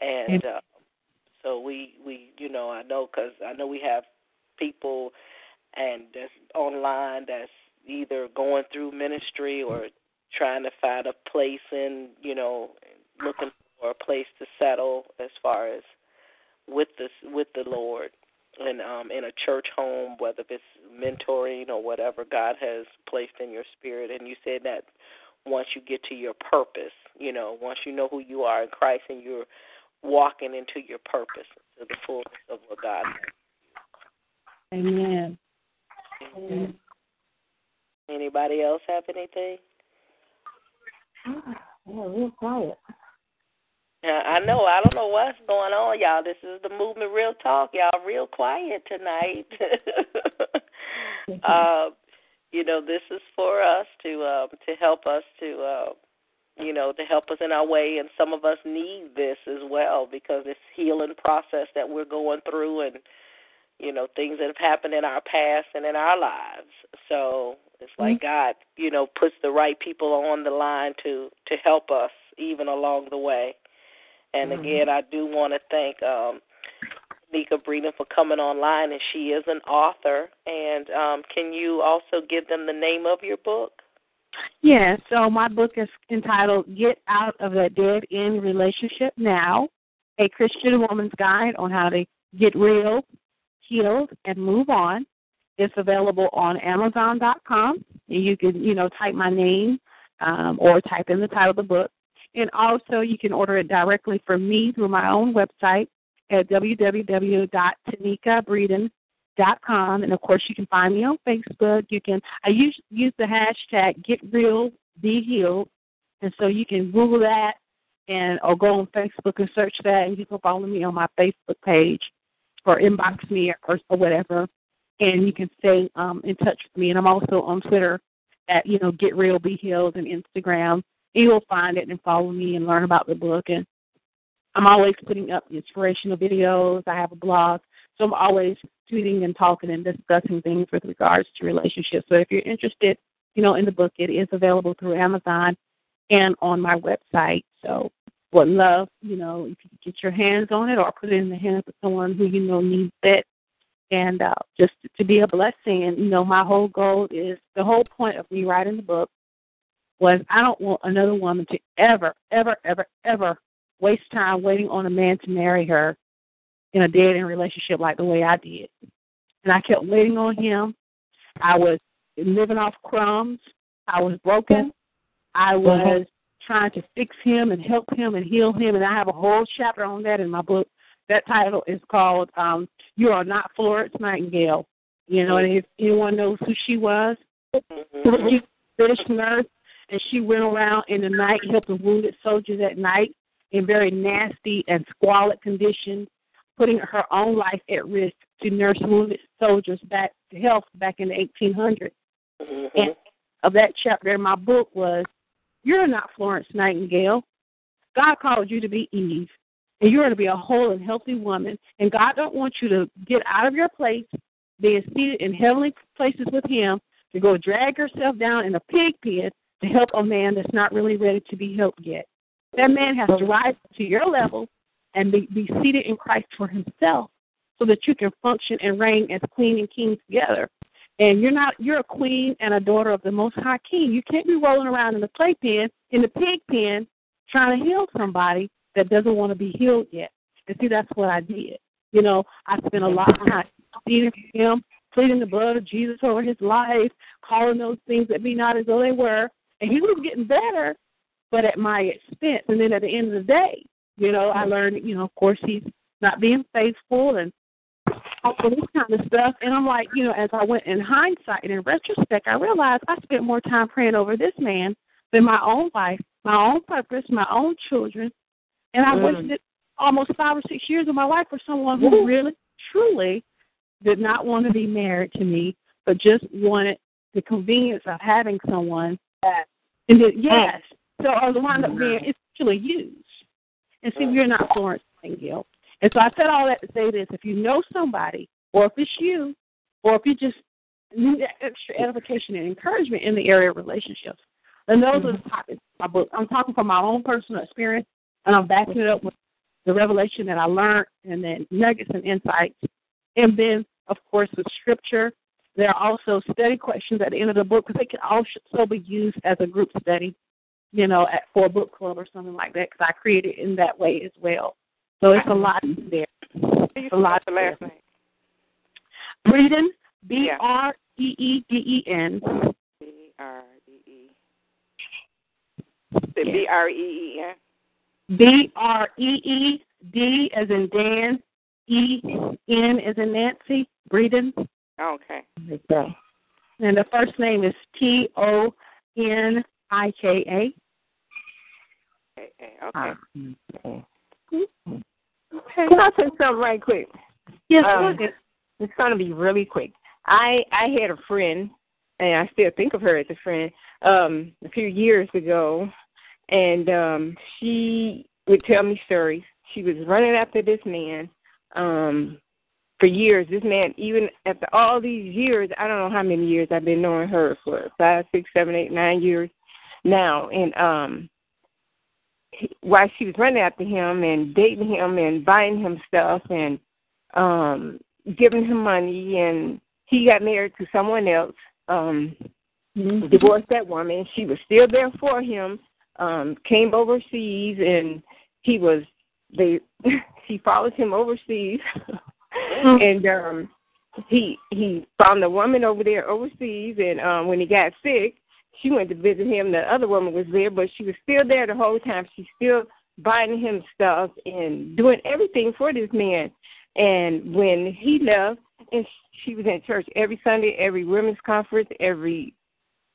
And uh, so we we you know I know because I know we have people and that's online that's either going through ministry or trying to find a place in you know looking for a place to settle as far as with the with the Lord and um in a church home whether it's mentoring or whatever God has placed in your spirit and you said that once you get to your purpose you know once you know who you are in Christ and you're walking into your purpose to the fullness of what God has Amen. Amen. Anybody else have anything? <sighs> Yeah, real quiet. I know. I don't know what's going on, y'all. This is the movement, real talk, y'all. Real quiet tonight. <laughs> <laughs> uh, you know, this is for us to um, to help us to, uh, you know, to help us in our way, and some of us need this as well because it's healing process that we're going through, and you know, things that have happened in our past and in our lives. So it's like mm-hmm. God, you know, puts the right people on the line to to help us even along the way. And mm-hmm. again, I do want to thank um, Nika Breeden for coming online, and she is an author. And um, can you also give them the name of your book? Yeah, so my book is entitled Get Out of That Dead End Relationship Now, a Christian Woman's Guide on How to Get Real, Healed, and Move On. It's available on Amazon.com. You can, you know, type my name um, or type in the title of the book. And also, you can order it directly from me through my own website at www.tonikabreeden.com. And of course, you can find me on Facebook. You can I use use the hashtag Get Real Be Healed, and so you can Google that and or go on Facebook and search that, and you can follow me on my Facebook page or inbox me or, or whatever, and you can stay um, in touch with me. And I'm also on Twitter at you know Get Real Be Healed and Instagram you'll find it and follow me and learn about the book. And I'm always putting up inspirational videos. I have a blog, so I'm always tweeting and talking and discussing things with regards to relationships. So if you're interested, you know, in the book, it is available through Amazon and on my website. So would love, you know, if you get your hands on it or put it in the hands of someone who you know needs it. And uh, just to be a blessing. And, you know, my whole goal is the whole point of me writing the book was I don't want another woman to ever, ever, ever, ever waste time waiting on a man to marry her in a dead end relationship like the way I did. And I kept waiting on him. I was living off crumbs. I was broken. I was trying to fix him and help him and heal him. And I have a whole chapter on that in my book. That title is called um, You Are Not Florence Nightingale. You know, and if anyone knows who she was, mm-hmm. she's a British nurse and she went around in the night helping wounded soldiers at night in very nasty and squalid conditions, putting her own life at risk to nurse wounded soldiers back to health back in the 1800s. Mm-hmm. And of that chapter in my book was, "You're not Florence Nightingale. God called you to be Eve, and you're going to be a whole and healthy woman. And God don't want you to get out of your place, being seated in heavenly places with Him, to go drag yourself down in a pig pen to help a man that's not really ready to be helped yet. That man has to rise to your level and be, be seated in Christ for himself so that you can function and reign as queen and king together. And you're not you're a queen and a daughter of the most high king. You can't be rolling around in the playpen, in the pig pen, trying to heal somebody that doesn't want to be healed yet. And see that's what I did. You know, I spent a lot of time seeing him, pleading the blood of Jesus over his life, calling those things that be not as though they were, and he was getting better, but at my expense. And then at the end of the day, you know, I learned, you know, of course, he's not being faithful and all this kind of stuff. And I'm like, you know, as I went in hindsight and in retrospect, I realized I spent more time praying over this man than my own life, my own purpose, my own children. And I mm. wasted almost five or six years of my life for someone who really, truly did not want to be married to me, but just wanted the convenience of having someone and then, yes. So I wound up being essentially used. And see, we're not Florence Nightingale. And so I said all that to say this: if you know somebody, or if it's you, or if you just need that extra edification and encouragement in the area of relationships, then those mm-hmm. are the topics of my book. I'm talking from my own personal experience, and I'm backing it up with the revelation that I learned, and then nuggets and insights, and then of course with scripture. There are also study questions at the end of the book because they can also be used as a group study, you know, at, for a book club or something like that. Because I created it in that way as well. So it's a lot mm-hmm. there. It's a lot. The last name. Breeden, B R E E D E N. B R E E. B R E E N. B R E E D as in Dan, E N as in Nancy. Breeden. Okay. Okay. And the first name is T O N I K A. Okay. Okay. Okay. Can I say something right quick? Yes, um, it's going to be really quick. I I had a friend, and I still think of her as a friend. Um, a few years ago, and um, she would tell me stories. She was running after this man um, for years. This man, even after all these years, I don't know how many years I've been knowing her for five, six, seven, eight, nine years now, and um, while she was running after him and dating him and buying him stuff and um giving him money and he got married to someone else um mm-hmm. divorced that woman she was still there for him um came overseas and he was they <laughs> she followed him overseas mm-hmm. <laughs> and um he he found a woman over there overseas and um when he got sick she went to visit him. The other woman was there, but she was still there the whole time. She's still buying him stuff and doing everything for this man. And when he left, and she was in church every Sunday, every women's conference, every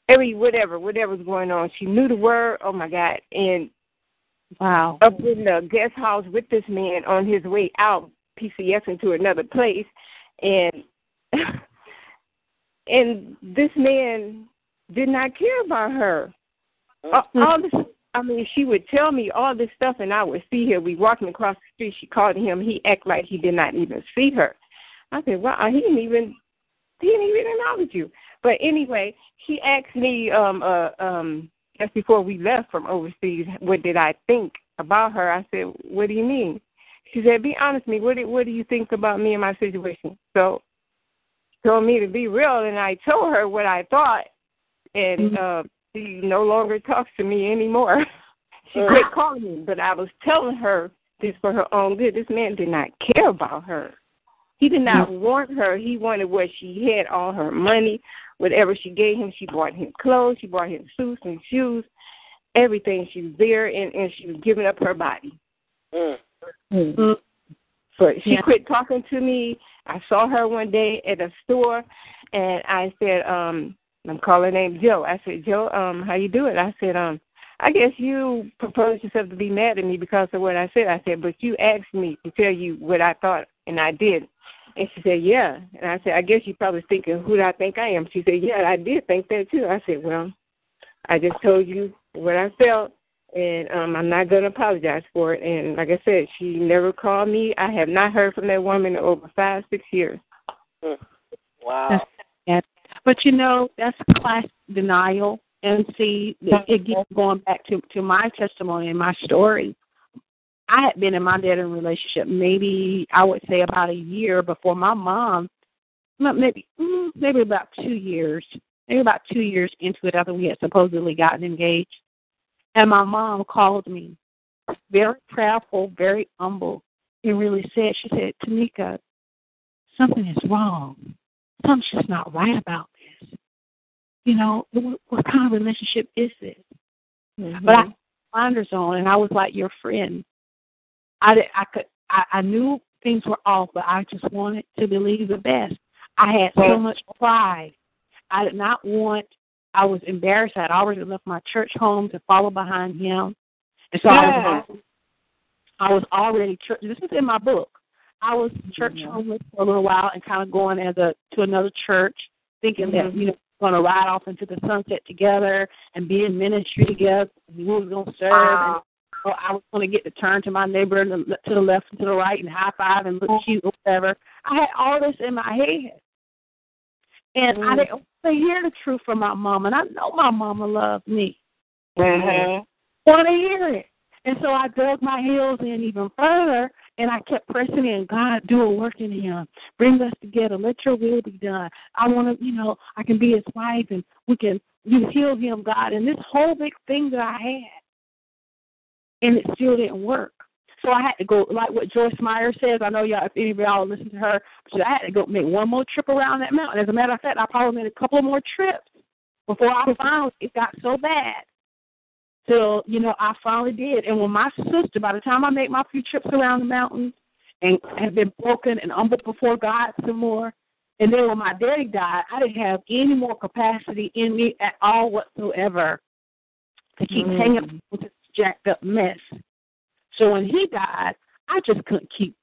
every whatever, whatever was going on. She knew the word. Oh my God! And wow, up in the guest house with this man on his way out PCS into another place, and <laughs> and this man did not care about her. Mm-hmm. All this, I mean, she would tell me all this stuff, and I would see her. We walking across the street. She called him. He act like he did not even see her. I said, "Well, he didn't even he didn't even acknowledge you." But anyway, he asked me um uh um just before we left from overseas, what did I think about her? I said, "What do you mean?" She said, "Be honest with me. What do, what do you think about me and my situation?" So told me to be real, and I told her what I thought, and mm-hmm. uh, she no longer talks to me anymore. <laughs> she quit calling me, but I was telling her this for her own good. This man did not care about her. He did not mm-hmm. want her. He wanted what she had, all her money, whatever she gave him. She bought him clothes. She bought him suits and shoes, everything. She was there, and and she was giving up her body. Mm-hmm. mm-hmm. But she yeah. quit talking to me. I saw her one day at a store, and I said, um, I'm calling name Joe. I said, Joe, um, how you doing? I said, um, I guess you proposed yourself to be mad at me because of what I said. I said, but you asked me to tell you what I thought, and I did. And she said, yeah. And I said, I guess you're probably thinking, who do I think I am? She said, yeah, I did think that too. I said, well, I just told you what I felt, and um, I'm not going to apologize for it. And like I said, she never called me. I have not heard from that woman in over five, six years. Hmm. Wow. But you know, that's class denial. And see, again, going back to to my testimony and my story, I had been in my dead end relationship maybe I would say about a year before my mom, maybe mm, maybe about two years, maybe about two years into it after we had supposedly gotten engaged, and my mom called me, very proudful, very humble, and really said, she said, Tonika, something is wrong. Something's just not right about this. you know, what, what kind of relationship is this? Mm-hmm. But I blinders on, and I was like your friend. I I could I, I knew things were off, but I just wanted to believe the best. I had so much pride. I did not want. I was embarrassed. I had already left my church home to follow behind him, and so yeah. I was. I was already church. This is in my book. I was church yeah. homeless for a little while and kind of going as a to another church, thinking mm-hmm. that you know going to ride off into the sunset together and be in ministry together. We were going to serve. Wow. know, I was going to get to turn to my neighbor to the, to the left and to the right and high five and look cute or whatever. I had all this in my head. And mm. I didn't want to hear the truth from my mom. And I know my mama loved me. Mm-hmm. Want to hear it. And so I dug my heels in even further and I kept pressing in, God, do a work in him. Bring us together. Let your will be done. I want to, you know, I can be his wife and we can, you heal him, God. And this whole big thing that I had, and it still didn't work. So I had to go, like what Joyce Meyer says. I know y'all, if any of y'all listen to her, but I had to go make one more trip around that mountain. As a matter of fact, I probably made a couple more trips before I found it got so bad till you know I finally did. And when my sister, by the time I made my few trips around the mountains and had been broken and humbled before God some more, and then when my daddy died, I didn't have any more capacity in me at all whatsoever to keep mm. hanging with this jacked up mess. So when he died, I just couldn't keep.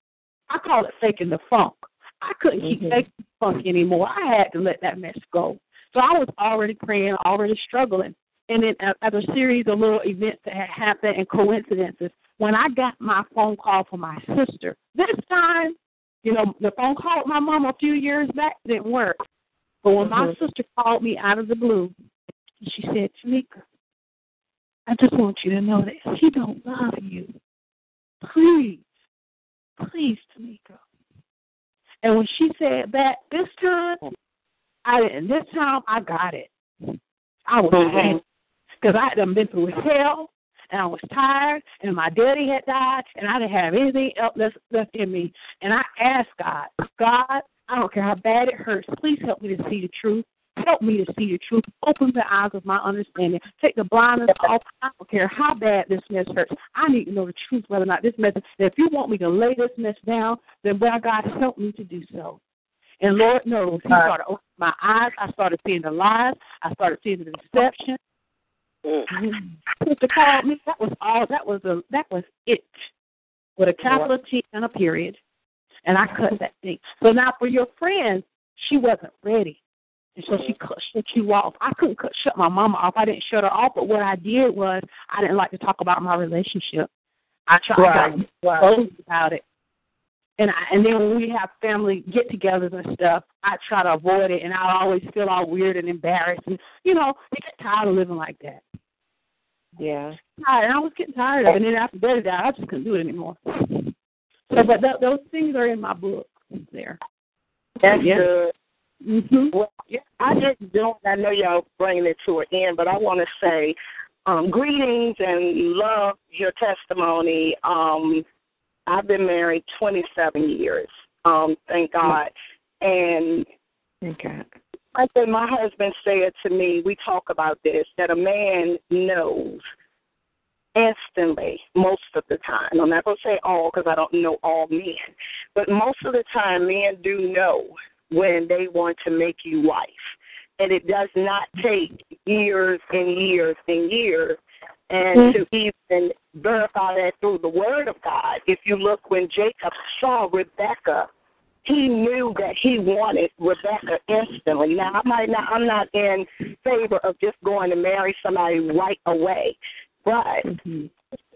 I call it faking the funk. I couldn't keep mm-hmm. faking the funk anymore. I had to let that mess go. So I was already praying, already struggling and then a series of little events that had happened and coincidences. When I got my phone call from my sister, this time, you know, the phone call with my mom a few years back didn't work. But when mm-hmm. my sister called me out of the blue, she said, Tonika, I just want you to know that he don't love you. Please, please, Tonika. And when she said that this time, I didn't. This time I got it. I was mm-hmm because I had been through hell and I was tired and my daddy had died and I didn't have anything else left, left in me. And I asked God, God, I don't care how bad it hurts, please help me to see the truth. Help me to see the truth. Open the eyes of my understanding. Take the blindness off. I don't care how bad this mess hurts. I need to know the truth, whether or not this mess. If you want me to lay this mess down, then by God, help me to do so. And Lord knows, He started opening my eyes. I started seeing the lies. I started seeing the deception. Mm. Sister called me. That was all. That was a. That was it, with a capital T and a period, and I cut that thing. So now for your friend, she wasn't ready, and so she mm. cut shut you off. I couldn't cut shut my mama off. I didn't shut her off, but what I did was I didn't like to talk about my relationship. I tried right. to right. about it. And I, and then when we have family get-togethers and stuff, I try to avoid it, and I always feel all weird and embarrassed, and you know, you get tired of living like that. Yeah. And I was getting tired of it. And then after that died, I just couldn't do it anymore. So, but th- those things are in my book there. That's yeah. good. Mm-hmm. Well, I just don't. I know y'all bringing it to an end, but I want to say um, greetings and love your testimony. Um, I've been married 27 years. Um, thank God. And okay. I think my husband said to me, we talk about this, that a man knows instantly most of the time. I'm not going to say all because I don't know all men, but most of the time men do know when they want to make you wife. And it does not take years and years and years and mm-hmm. to even verify that through the word of God. If you look when Jacob saw Rebecca he knew that he wanted Rebecca instantly. Now I might not I'm not in favor of just going to marry somebody right away. But mm-hmm.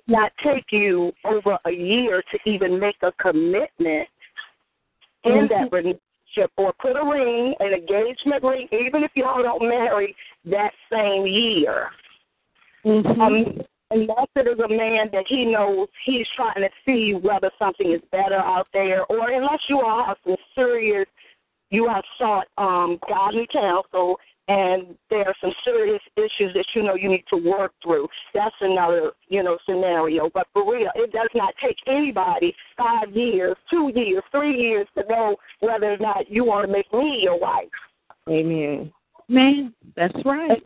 not take you over a year to even make a commitment in mm-hmm. that relationship or put a ring, an engagement ring, even if y'all don't marry that same year. Mm-hmm. Um, unless it is a man that he knows he's trying to see whether something is better out there, or unless you all have some serious, you have sought um, godly counsel, and there are some serious issues that you know you need to work through. That's another, you know, scenario. But for real, it does not take anybody five years, two years, three years to know whether or not you want to make me your wife. Amen. Man, that's right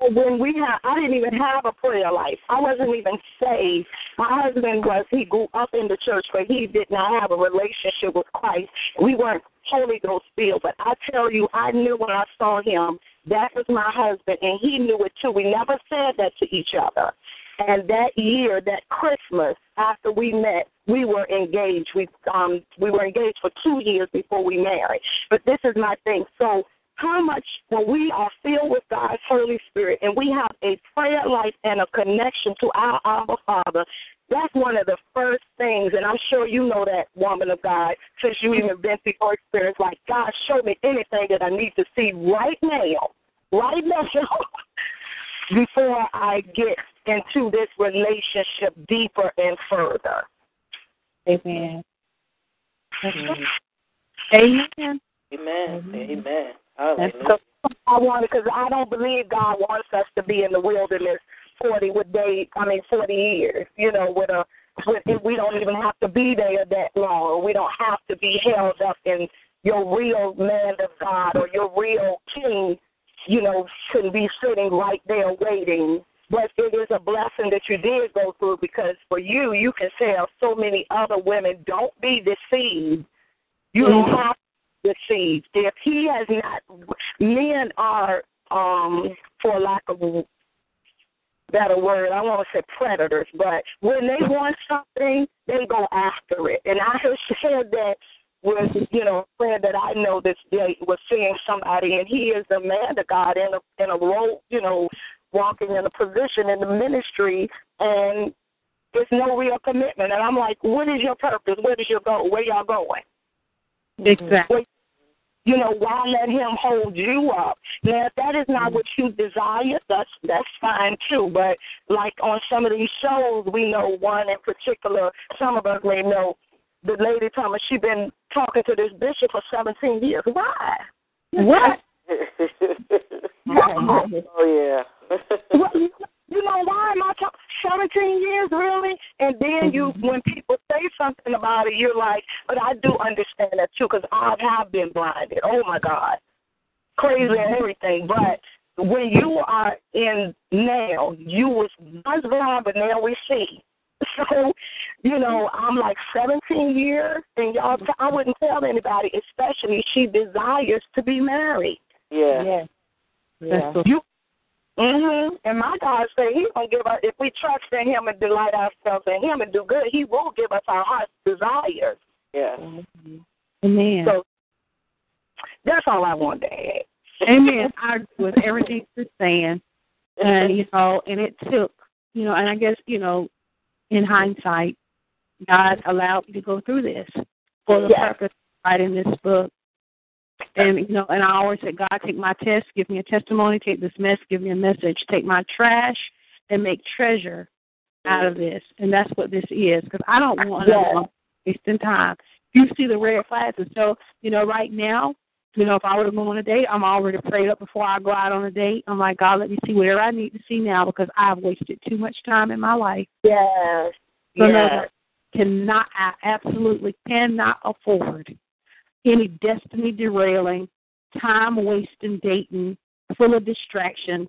when we had, I didn't even have a prayer life. I wasn't even saved. My husband was, he grew up in the church, but he did not have a relationship with Christ. We weren't Holy Ghost filled, but I tell you, I knew when I saw him, that was my husband, and he knew it too. We never said that to each other. And that year, that Christmas, after we met, we were engaged. We um we were engaged for two years before we married. But this is my thing. So how much when we are filled with God's Holy Spirit and we have a prayer life and a connection to our Abba Father, that's one of the first things, and I'm sure you know that woman of God, since you even been through your experience. Like, God, show me anything that I need to see right now, right now, <laughs> before I get into this relationship deeper and further. Amen. Amen. Amen. Amen. Amen. Hallelujah. So I want because I don't believe God wants us to be in the wilderness forty with day. I mean forty years. You know, with a with we don't even have to be there that long. We don't have to be held up in your real man of God or your real king. You know, shouldn't be sitting right there waiting. But it is a blessing that you did go through because for you, you can tell so many other women, don't be deceived. You don't mm. have deceived. If he has not, men are, um, for lack of a better word, I want to say predators, but when they want something, they go after it. And I have said that with, you know, a friend that I know this day was seeing somebody, and he is a man of God in a in a role, you know, walking in a position in the ministry, and there's no real commitment. And I'm like, what is your purpose? Where is your goal? Where y'all going? Exactly. You know, why let him hold you up? Now, if that is not mm-hmm. what you desire, that's that's fine too. But like on some of these shows, we know one in particular. Some of us may know the lady Thomas. She been talking to this bishop for 17 years. Why? What? <laughs> oh yeah. You, you know why am I talking? 17 years, really? And then you, mm-hmm. when people say something about it, you're like, but I do understand that too, because I have been blinded. Oh my God, crazy and mm-hmm. everything. But when you are in now, you was once blind, but now we see. <laughs> So, you know, I'm like 17 years, and y'all, mm-hmm. I wouldn't tell anybody, especially she desires to be married. Yeah. Yeah. Yeah. You Mhm. And my God said He's gonna give us if we trust in Him and delight ourselves in Him and do good, He will give us our heart's desires. Yeah. Amen. So that's all I wanted to add. Amen. I agree with everything you're saying. And you know, and it took you know, and I guess, you know, in hindsight, God allowed me to go through this for the Yes. purpose of writing this book. And you know, and I always say, God, take my test, give me a testimony, take this mess, give me a message, take my trash and make treasure out of this. And that's what this is. Because I don't want to wasting time. You see the red flags, and so you know, right now, you know, if I were to go on a date, I'm already prayed up before I go out on a date. I'm like, God, let me see whatever I need to see now because I've wasted too much time in my life. Yes. So no, Yes. cannot, I absolutely cannot afford any destiny derailing, time wasting dating, full of distractions,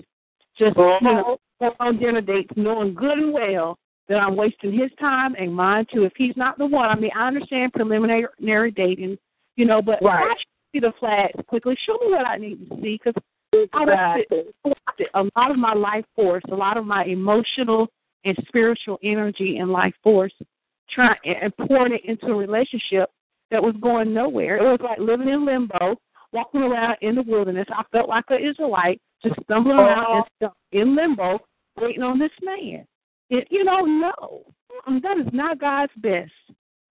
just you uh-huh. know, go on dinner dates, knowing good and well that I'm wasting his time and mine too. If he's not the one, I mean, I understand preliminary dating, you know, but Right. I should see the flags quickly. Show me what I need to see because wasted a lot of my life force, a lot of my emotional and spiritual energy and life force, trying and pouring it into a relationship that was going nowhere. It was like living in limbo, walking around in the wilderness. I felt like an Israelite, just stumbling around and stuck in limbo, waiting on this man. It, you know, no, that is not God's best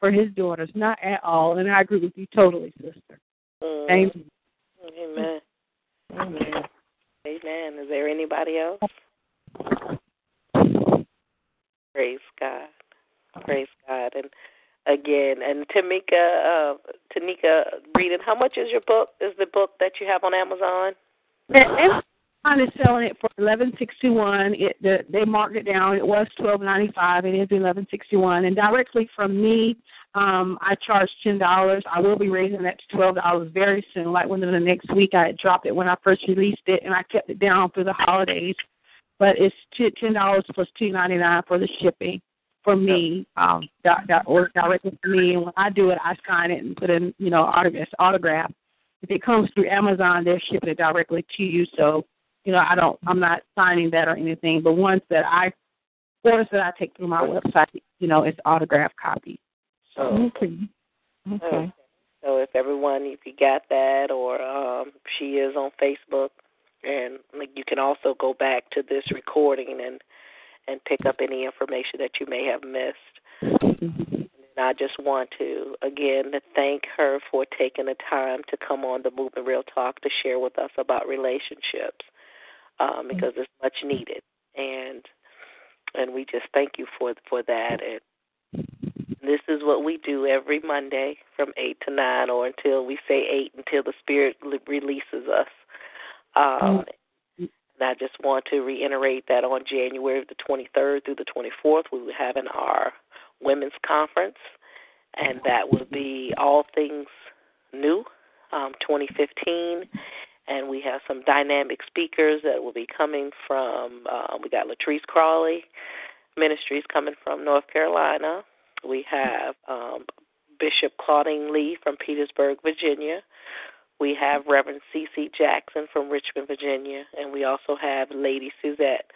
for His daughters, not at all. And I agree with you totally, sister. Mm. Amen. Amen. Amen. Amen. Is there anybody else? Praise God. Praise God. And again, and Tamika, uh, Tonika Breeden, how much is your book? Is the book that you have on Amazon? And Amazon is selling it for eleven sixty one. It the, they marked it down. It was twelve ninety five. It is eleven sixty one. And directly from me, um, I charge ten dollars. I will be raising that to twelve dollars very soon. Like within the next week, I had dropped it when I first released it, and I kept it down through the holidays. But it's ten dollars plus two ninety nine for the shipping for me. Um, that order directly for me, and when I do it, I sign it and put in you know autograph autograph. If it comes through Amazon, they're shipping it directly to you. So, you know, I don't, I'm not signing that or anything. But ones that I, orders that I take through my website, you know, it's autograph copy. So, Okay. Okay. So if everyone, if you got that, or um, she is on Facebook, and like you can also go back to this recording and and pick up any information that you may have missed. And I just want to again thank her for taking the time to come on the Movement Real Talk to share with us about relationships um, because it's much needed. And and we just thank you for for that. And this is what we do every Monday from eight to nine, or until we say eight, until the Spirit releases us. Um, and I just want to reiterate that on January the 23rd through the 24th, we will be having our women's conference, and that will be all things new, um, 2015 and we have some dynamic speakers that will be coming from. Uh, we got Latrice Crawley Ministries coming from North Carolina. We have um, Bishop Claudine Lee from Petersburg, Virginia. We have Reverend C.C. Jackson from Richmond, Virginia, and we also have Lady Suzette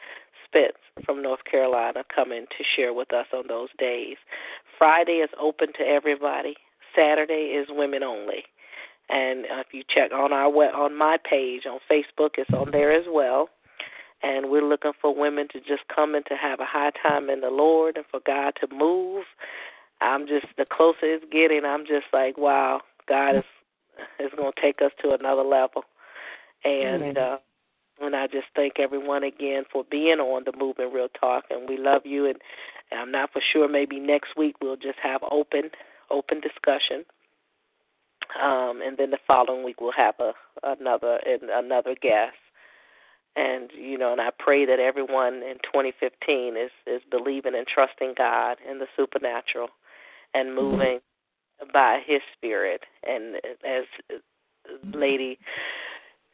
Spence from North Carolina coming to share with us on those days. Friday is open to everybody. Saturday is women only. And if you check on our on my page on Facebook, it's on there as well. And we're looking for women to just come and to have a high time in the Lord and for God to move. I'm just the closer it's getting, I'm just like, wow, God is is going to take us to another level. And uh, and I just thank everyone again for being on the Movement Real Talk, and we love you. And, and I'm not for sure. Maybe next week we'll just have open open discussion um, and then the following week we'll have a another another guest. And you know, and I pray that everyone in 2015 is is believing and trusting God in the supernatural, and mm-hmm. moving. By His Spirit. And as Lady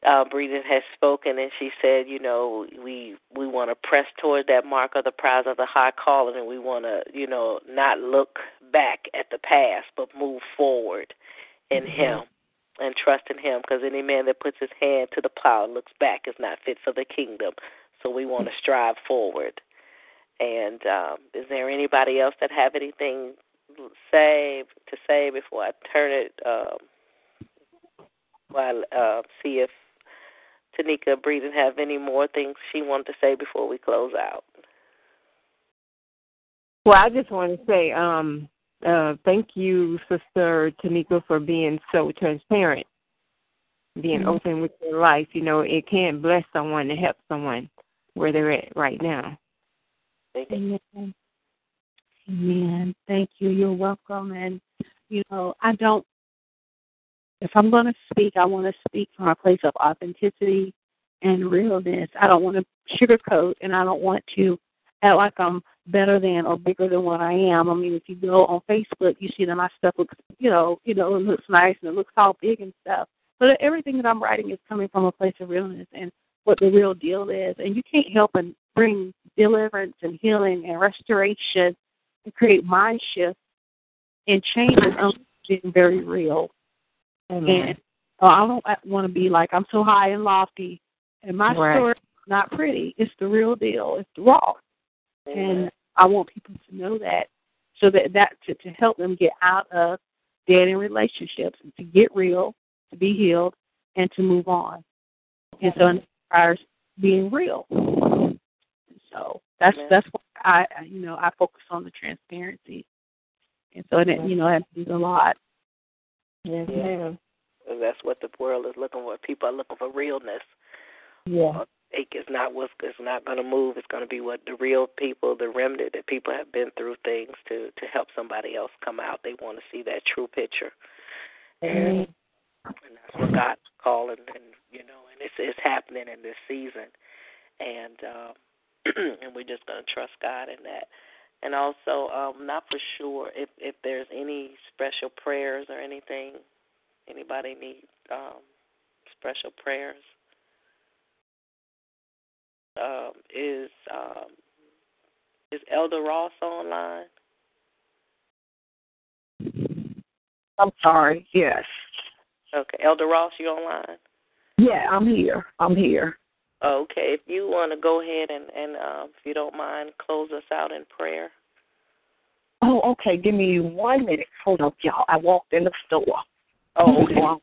uh, Breeden has spoken, and she said, you know, we we want to press toward that mark of the prize of the high calling, and we want to, you know, not look back at the past, but move forward in mm-hmm. him and trust in him because any man that puts his hand to the plow and looks back is not fit for the kingdom. So we want to strive forward. And um, is there anybody else that have anything say to say before I turn it? Um, while uh, see if Tonika Breeden have any more things she wanted to say before we close out. Well, I just want to say, um, uh, thank you, Sister Tonika, for being so transparent, being mm-hmm. open with your life. You know, it can bless someone to help someone where they're at right now. Thank you. Amen. Amen. Thank you. You're welcome. And, you know, I don't, if I'm going to speak, I want to speak from a place of authenticity and realness. I don't want to sugarcoat and I don't want to act like I'm better than or bigger than what I am. I mean, if you go on Facebook, you see that my stuff looks, you know, you know, it looks nice and it looks all big and stuff. But everything that I'm writing is coming from a place of realness and what the real deal is. And you can't help but bring deliverance and healing and restoration and create mind shifts and changes being very real. Mm-hmm. And uh, I don't want to be like I'm so high and lofty, and my right. story is not pretty. It's the real deal. It's raw. And I want people to know that so that that to, to help them get out of dead end relationships, and to get real, to be healed, and to move on. And so it requires being real. So that's yeah. that's why I you know I focus on the transparency, and so that you know that means a lot. Yes, yeah. That's what the world is looking for. People are looking for realness. Yeah fake is not what's it's not going to move. It's going to be what the real people, the remnant that people have been through things to to help somebody else come out. They want to see that true picture, and, and that's what God's calling, and you know, and it's it's happening in this season, and um, <clears throat> and we're just going to trust God in that. And also, um, not for sure if if there's any special prayers or anything. Anybody need um, special prayers? um, is um, is Elder Ross online? I'm sorry. Yes. Okay, Elder Ross, you online? Yeah, I'm here. I'm here. Okay, if you want to go ahead and and uh, if you don't mind, close us out in prayer. Oh, okay. Give me one minute. Hold up, y'all. I walked in the store. Oh, <laughs> okay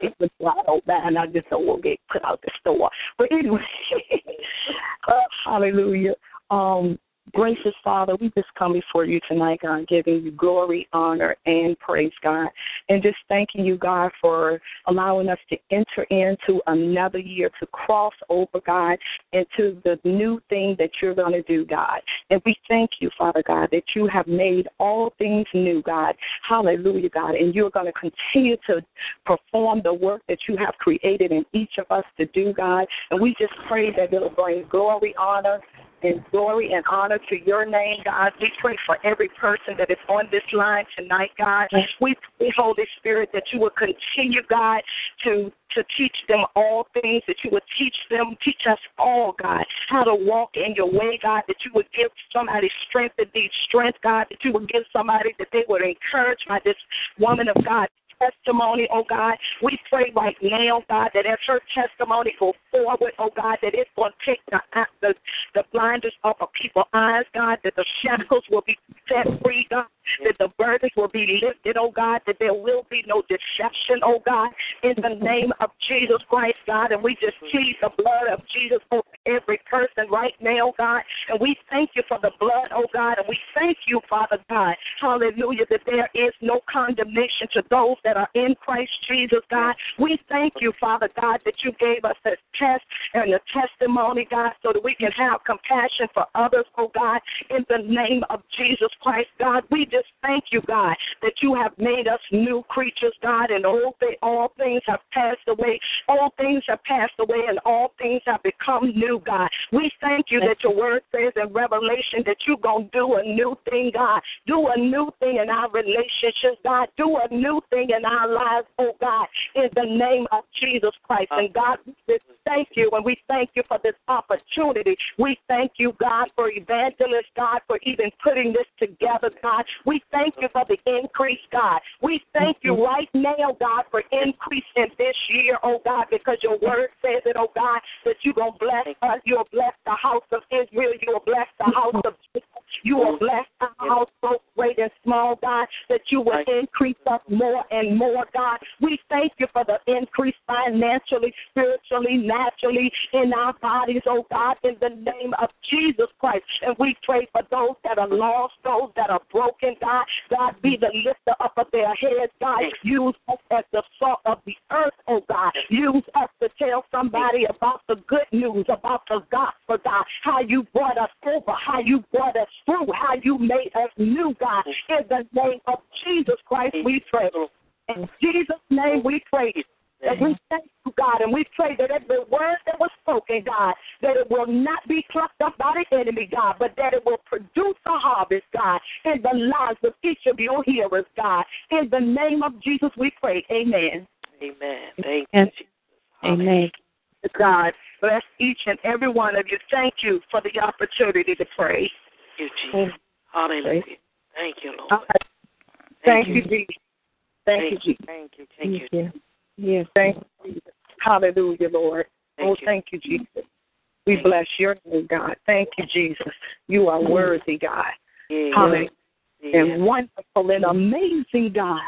it was wide open, and I just don't want to get put out the store. But anyway, <laughs> uh, hallelujah. Um, Gracious Father, we just come before you tonight, God, giving you glory, honor, and praise, God. And just thanking you, God, for allowing us to enter into another year, to cross over, God, into the new thing that you're going to do, God. And we thank you, Father God, that you have made all things new, God. Hallelujah, God. And you're going to continue to perform the work that you have created in each of us to do, God. And we just pray that it'll bring glory, honor, and glory and honor to your name, God. We pray for every person that is on this line tonight, God. We pray, Holy Spirit, that you will continue, God, to to teach them all things, that you would teach them, teach us all, God, how to walk in your way, God, that you would give somebody strength that needs strength, God, that you would give somebody that they would encourage by this woman of God testimony, oh God. We pray right now, God, that as her testimony go forward, oh God, that it's going to take the, uh, the, the blinders off of people's eyes, God, that the shackles will be set free, God, that the burdens will be lifted, oh God, that there will be no deception, oh God, in the name of Jesus Christ, God. And we just plead the blood of Jesus over every person right now, God. And we thank you for the blood, oh God. And we thank you, Father God, hallelujah, that there is no condemnation to those that are in Christ Jesus, God. We thank you, Father God, that you gave us this test and a testimony, God, so that we can have compassion for others, oh God, in the name of Jesus Christ, God. We just thank you, God, that you have made us new creatures, God, and all, th- all things have passed away. All things have passed away, and all things have become new, God. We thank you that your word says in Revelation that you're going to do a new thing, God. Do a new thing in our relationships, God. Do a new thing in our lives, oh God, in the name of Jesus Christ. And God, we just thank you, and we thank you for this opportunity. We thank you, God, for evangelist, God, for even putting this together, God. We thank you for the increase, God. We thank you mm-hmm. right now, God, for increase in this year, oh God, because your word says it, oh God, that you're going to bless us. You'll bless the house of Israel. You'll bless the house of you will mm-hmm. bless our house, both great and small, God, that you will increase us more and more, God. We thank you for the increase financially, spiritually, naturally in our bodies, oh God, in the name of Jesus Christ. And we pray for those that are lost, those that are broken, God. God, be the lifter up of their heads, God. Use us as the salt of the earth, oh God. Use us to tell somebody about the good news, about the gospel, God. How you brought us over, how you brought us through, how you made us new, God. In the name of Jesus Christ, we pray. In Jesus' name, we pray. And we thank you, God, and we pray that every word that was spoken, God, that it will not be plucked up by the enemy, God, but that it will produce a harvest, God, in the lives of each of your hearers, God. In the name of Jesus, we pray. Amen. Amen. Thank you, Jesus. Amen. God, bless each and every one of you. Thank you for the opportunity to pray. Thank you, Jesus. Hallelujah. Thank you, Lord. Thank you, Jesus. Thank you, Jesus. Thank you. Thank you. Yes. Thank you, Jesus. Hallelujah, Lord. Thank oh, you. thank you, Jesus. We bless your name, God. Thank you, Jesus. You are worthy, God. Yeah. Hallelujah. Yeah. And wonderful and amazing, God.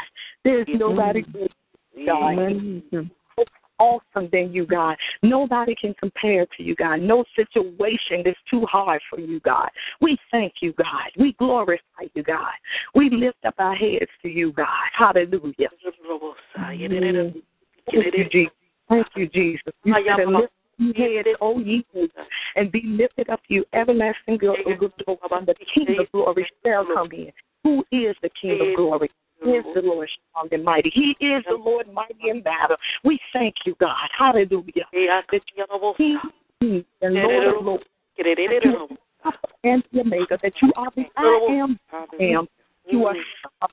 There's nobody good, God. Amen. Awesome than you, God. Nobody can compare to you, God. No situation is too hard for you, God. We thank you, God. We glorify you, God. We lift up our heads to you, God. Hallelujah. Thank you, Jesus. Thank you, Jesus. Lift your head, O ye and be lifted up, you everlasting God, the King of glory shall come in. Who is the King of glory? He is the Lord strong and mighty. He is the Lord mighty in battle. We thank you, God. Hallelujah. He is the Lord of Lords and the Omega, that you are the I am, I am. You are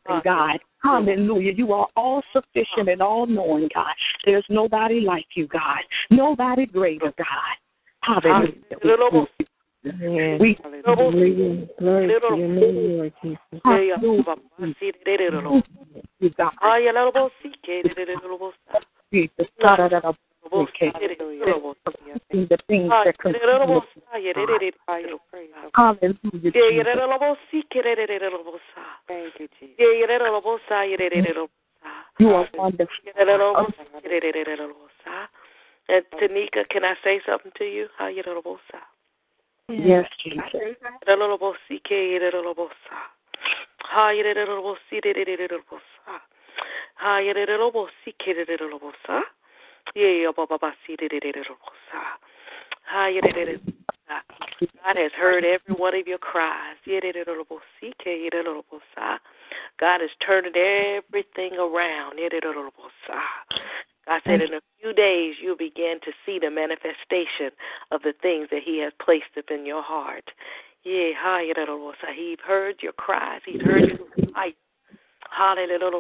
sovereign, God. Hallelujah. You are all sufficient and all knowing, God. There's nobody like you, God. Nobody greater, God. Hallelujah. Amen. We Hallelujah. Glory to your name, Lord Jesus. you, God. Jesus. Okay. The things that continue. Hallelujah. Jesus. Thank you, Jesus. You are wonderful. And Tonika, can I say something to you? Yes, Jesus. God has heard every one of your cries. God is turning everything around. God said in a few days you'll begin to see the manifestation of the things that He has placed within your heart. Yeah, He's heard your cries. He's heard your cries. Hallelujah.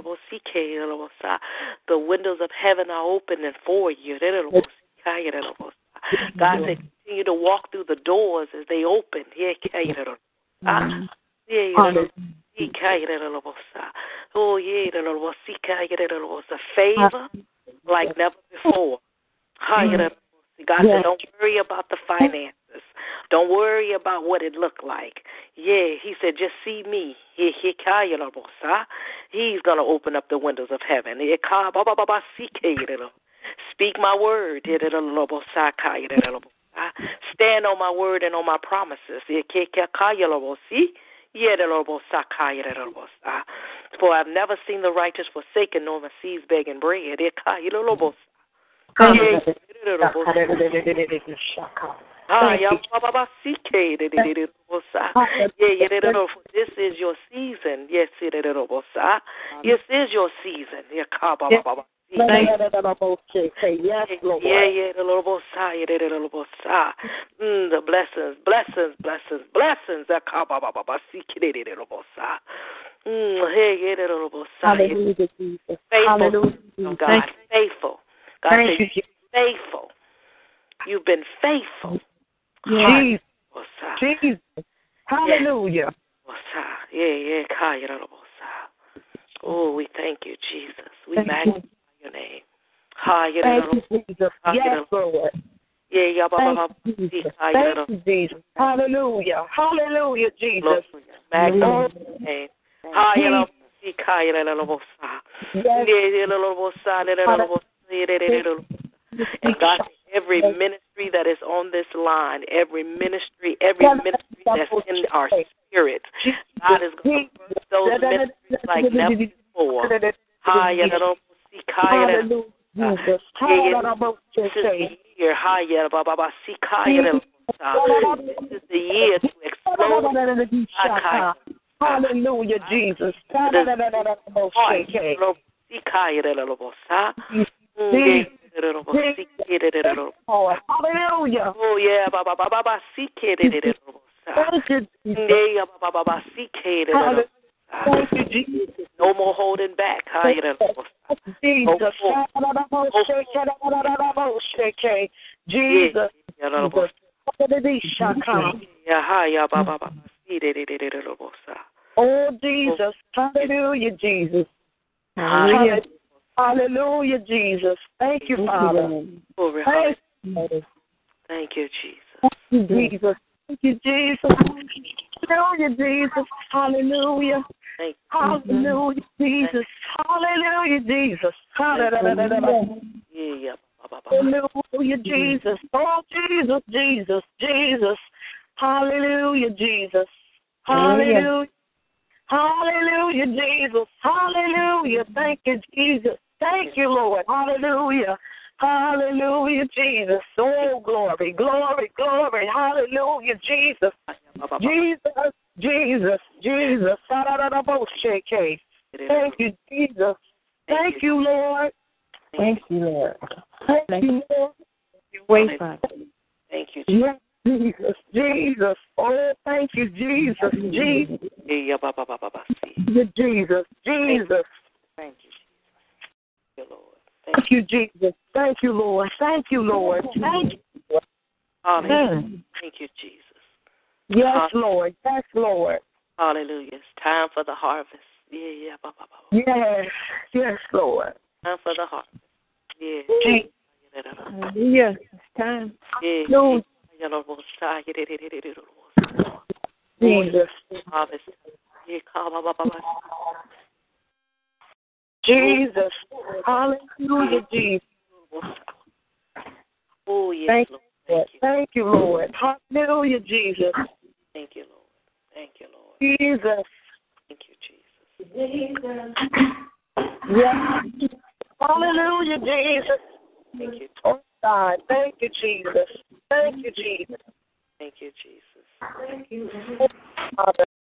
The windows of heaven are opening for you. God said, continue to walk through the doors as they open. Mm-hmm. Oh, yeah, favor like never before. God said, don't worry about the finances. Don't worry about what it looked like. Yeah, he said, just see me. He ka ya lobo sa He's going to open up the windows of heaven. Speak my word. Stand on my word and on my promises. For I've never seen the righteous forsaken nor my seeds begging bread. This is your season. Yes, This is your season. Yes, Thank yes, Lord. Yeah, yeah, the Lord Messiah, the Lord Messiah. Mm, the blessings, blessings, blessings, blessings. Mm, hey, yeah, the Lord Messiah. Hallelujah, Jesus. Faithful, Hallelujah. God, faithful. God Thank said, you, faithful. You've been faithful. Jesus. Jesus. Hallelujah. Yeah, yeah, Kaya, the Lord Messiah. Oh, we thank you, Jesus. We Thank magnify you. your name. Thank you, Jesus. Yes, Lord. Yeah, Thank you, Jesus. Thank you, Jesus. Hallelujah. Hallelujah, Jesus. Magnify your name. Hallelujah. Hallelujah. Yes. And God, every ministry that is on this line, every ministry, every ministry that's in our spirit, God is going to birth those ministries like never before. Hallelujah. Jesus. This is the year. This is the year to explode. Hallelujah, Jesus. Hallelujah. Oh yeah, Thank you, Jesus. Thank you, Jesus. No more holding back. Jesus. Jesus. Yeah, hi, yeah, ba ba ba. Oh, Jesus. Hallelujah, Jesus. Hallelujah. Hallelujah, Jesus. Thank you, Father. Thank hallelujah. Thank you, Jesus. you, Jesus. Thank you, Jesus. Hallelujah, Jesus. Hallelujah. Hallelujah, Jesus. Hallelujah, Jesus. Hallelujah, Jesus. Oh, Jesus, Jesus, Jesus. Hallelujah, Jesus. Hallelujah. Hallelujah, Jesus. Hallelujah. Thank you, Jesus. Thank you, Lord. Hallelujah. Hallelujah, Jesus. Oh, glory, glory, glory. Hallelujah, Jesus. Jesus, Jesus, Jesus. Thank you, Jesus. Thank you, Lord. Thank you, Lord. Thank you, Lord. Thank you, Yes, Jesus, Jesus. Oh, thank you, Jesus, Oh, Jesus, Yeah, ba ba ba ba ba. See. Jesus, Jesus. Thank you, Jesus. Thank you, Lord. Thank Thank you, Jesus. Thank you, Lord. Thank you, Lord. Thank you. Hallelujah. Thank you, Jesus. Yes, Lord. Yes, Lord. Hallelujah. It's time for the harvest. Yeah, yeah, ba ba ba. ba. Yes, yes, Lord. Time for the harvest. Yeah. Jesus. Hallelujah. It's time. Yeah. No, Lord. Jesus. Jesus. Hallelujah, Jesus. Oh, yes, Thank Lord. Lord. Thank you, Lord. Hallelujah, Jesus. Thank you, Lord. Thank you, Lord. Jesus. Thank you, Jesus. Yes. Hallelujah, Jesus. Thank you. God. Thank you, Jesus. Thank you, Jesus. Thank you, Jesus. Thank you, Father.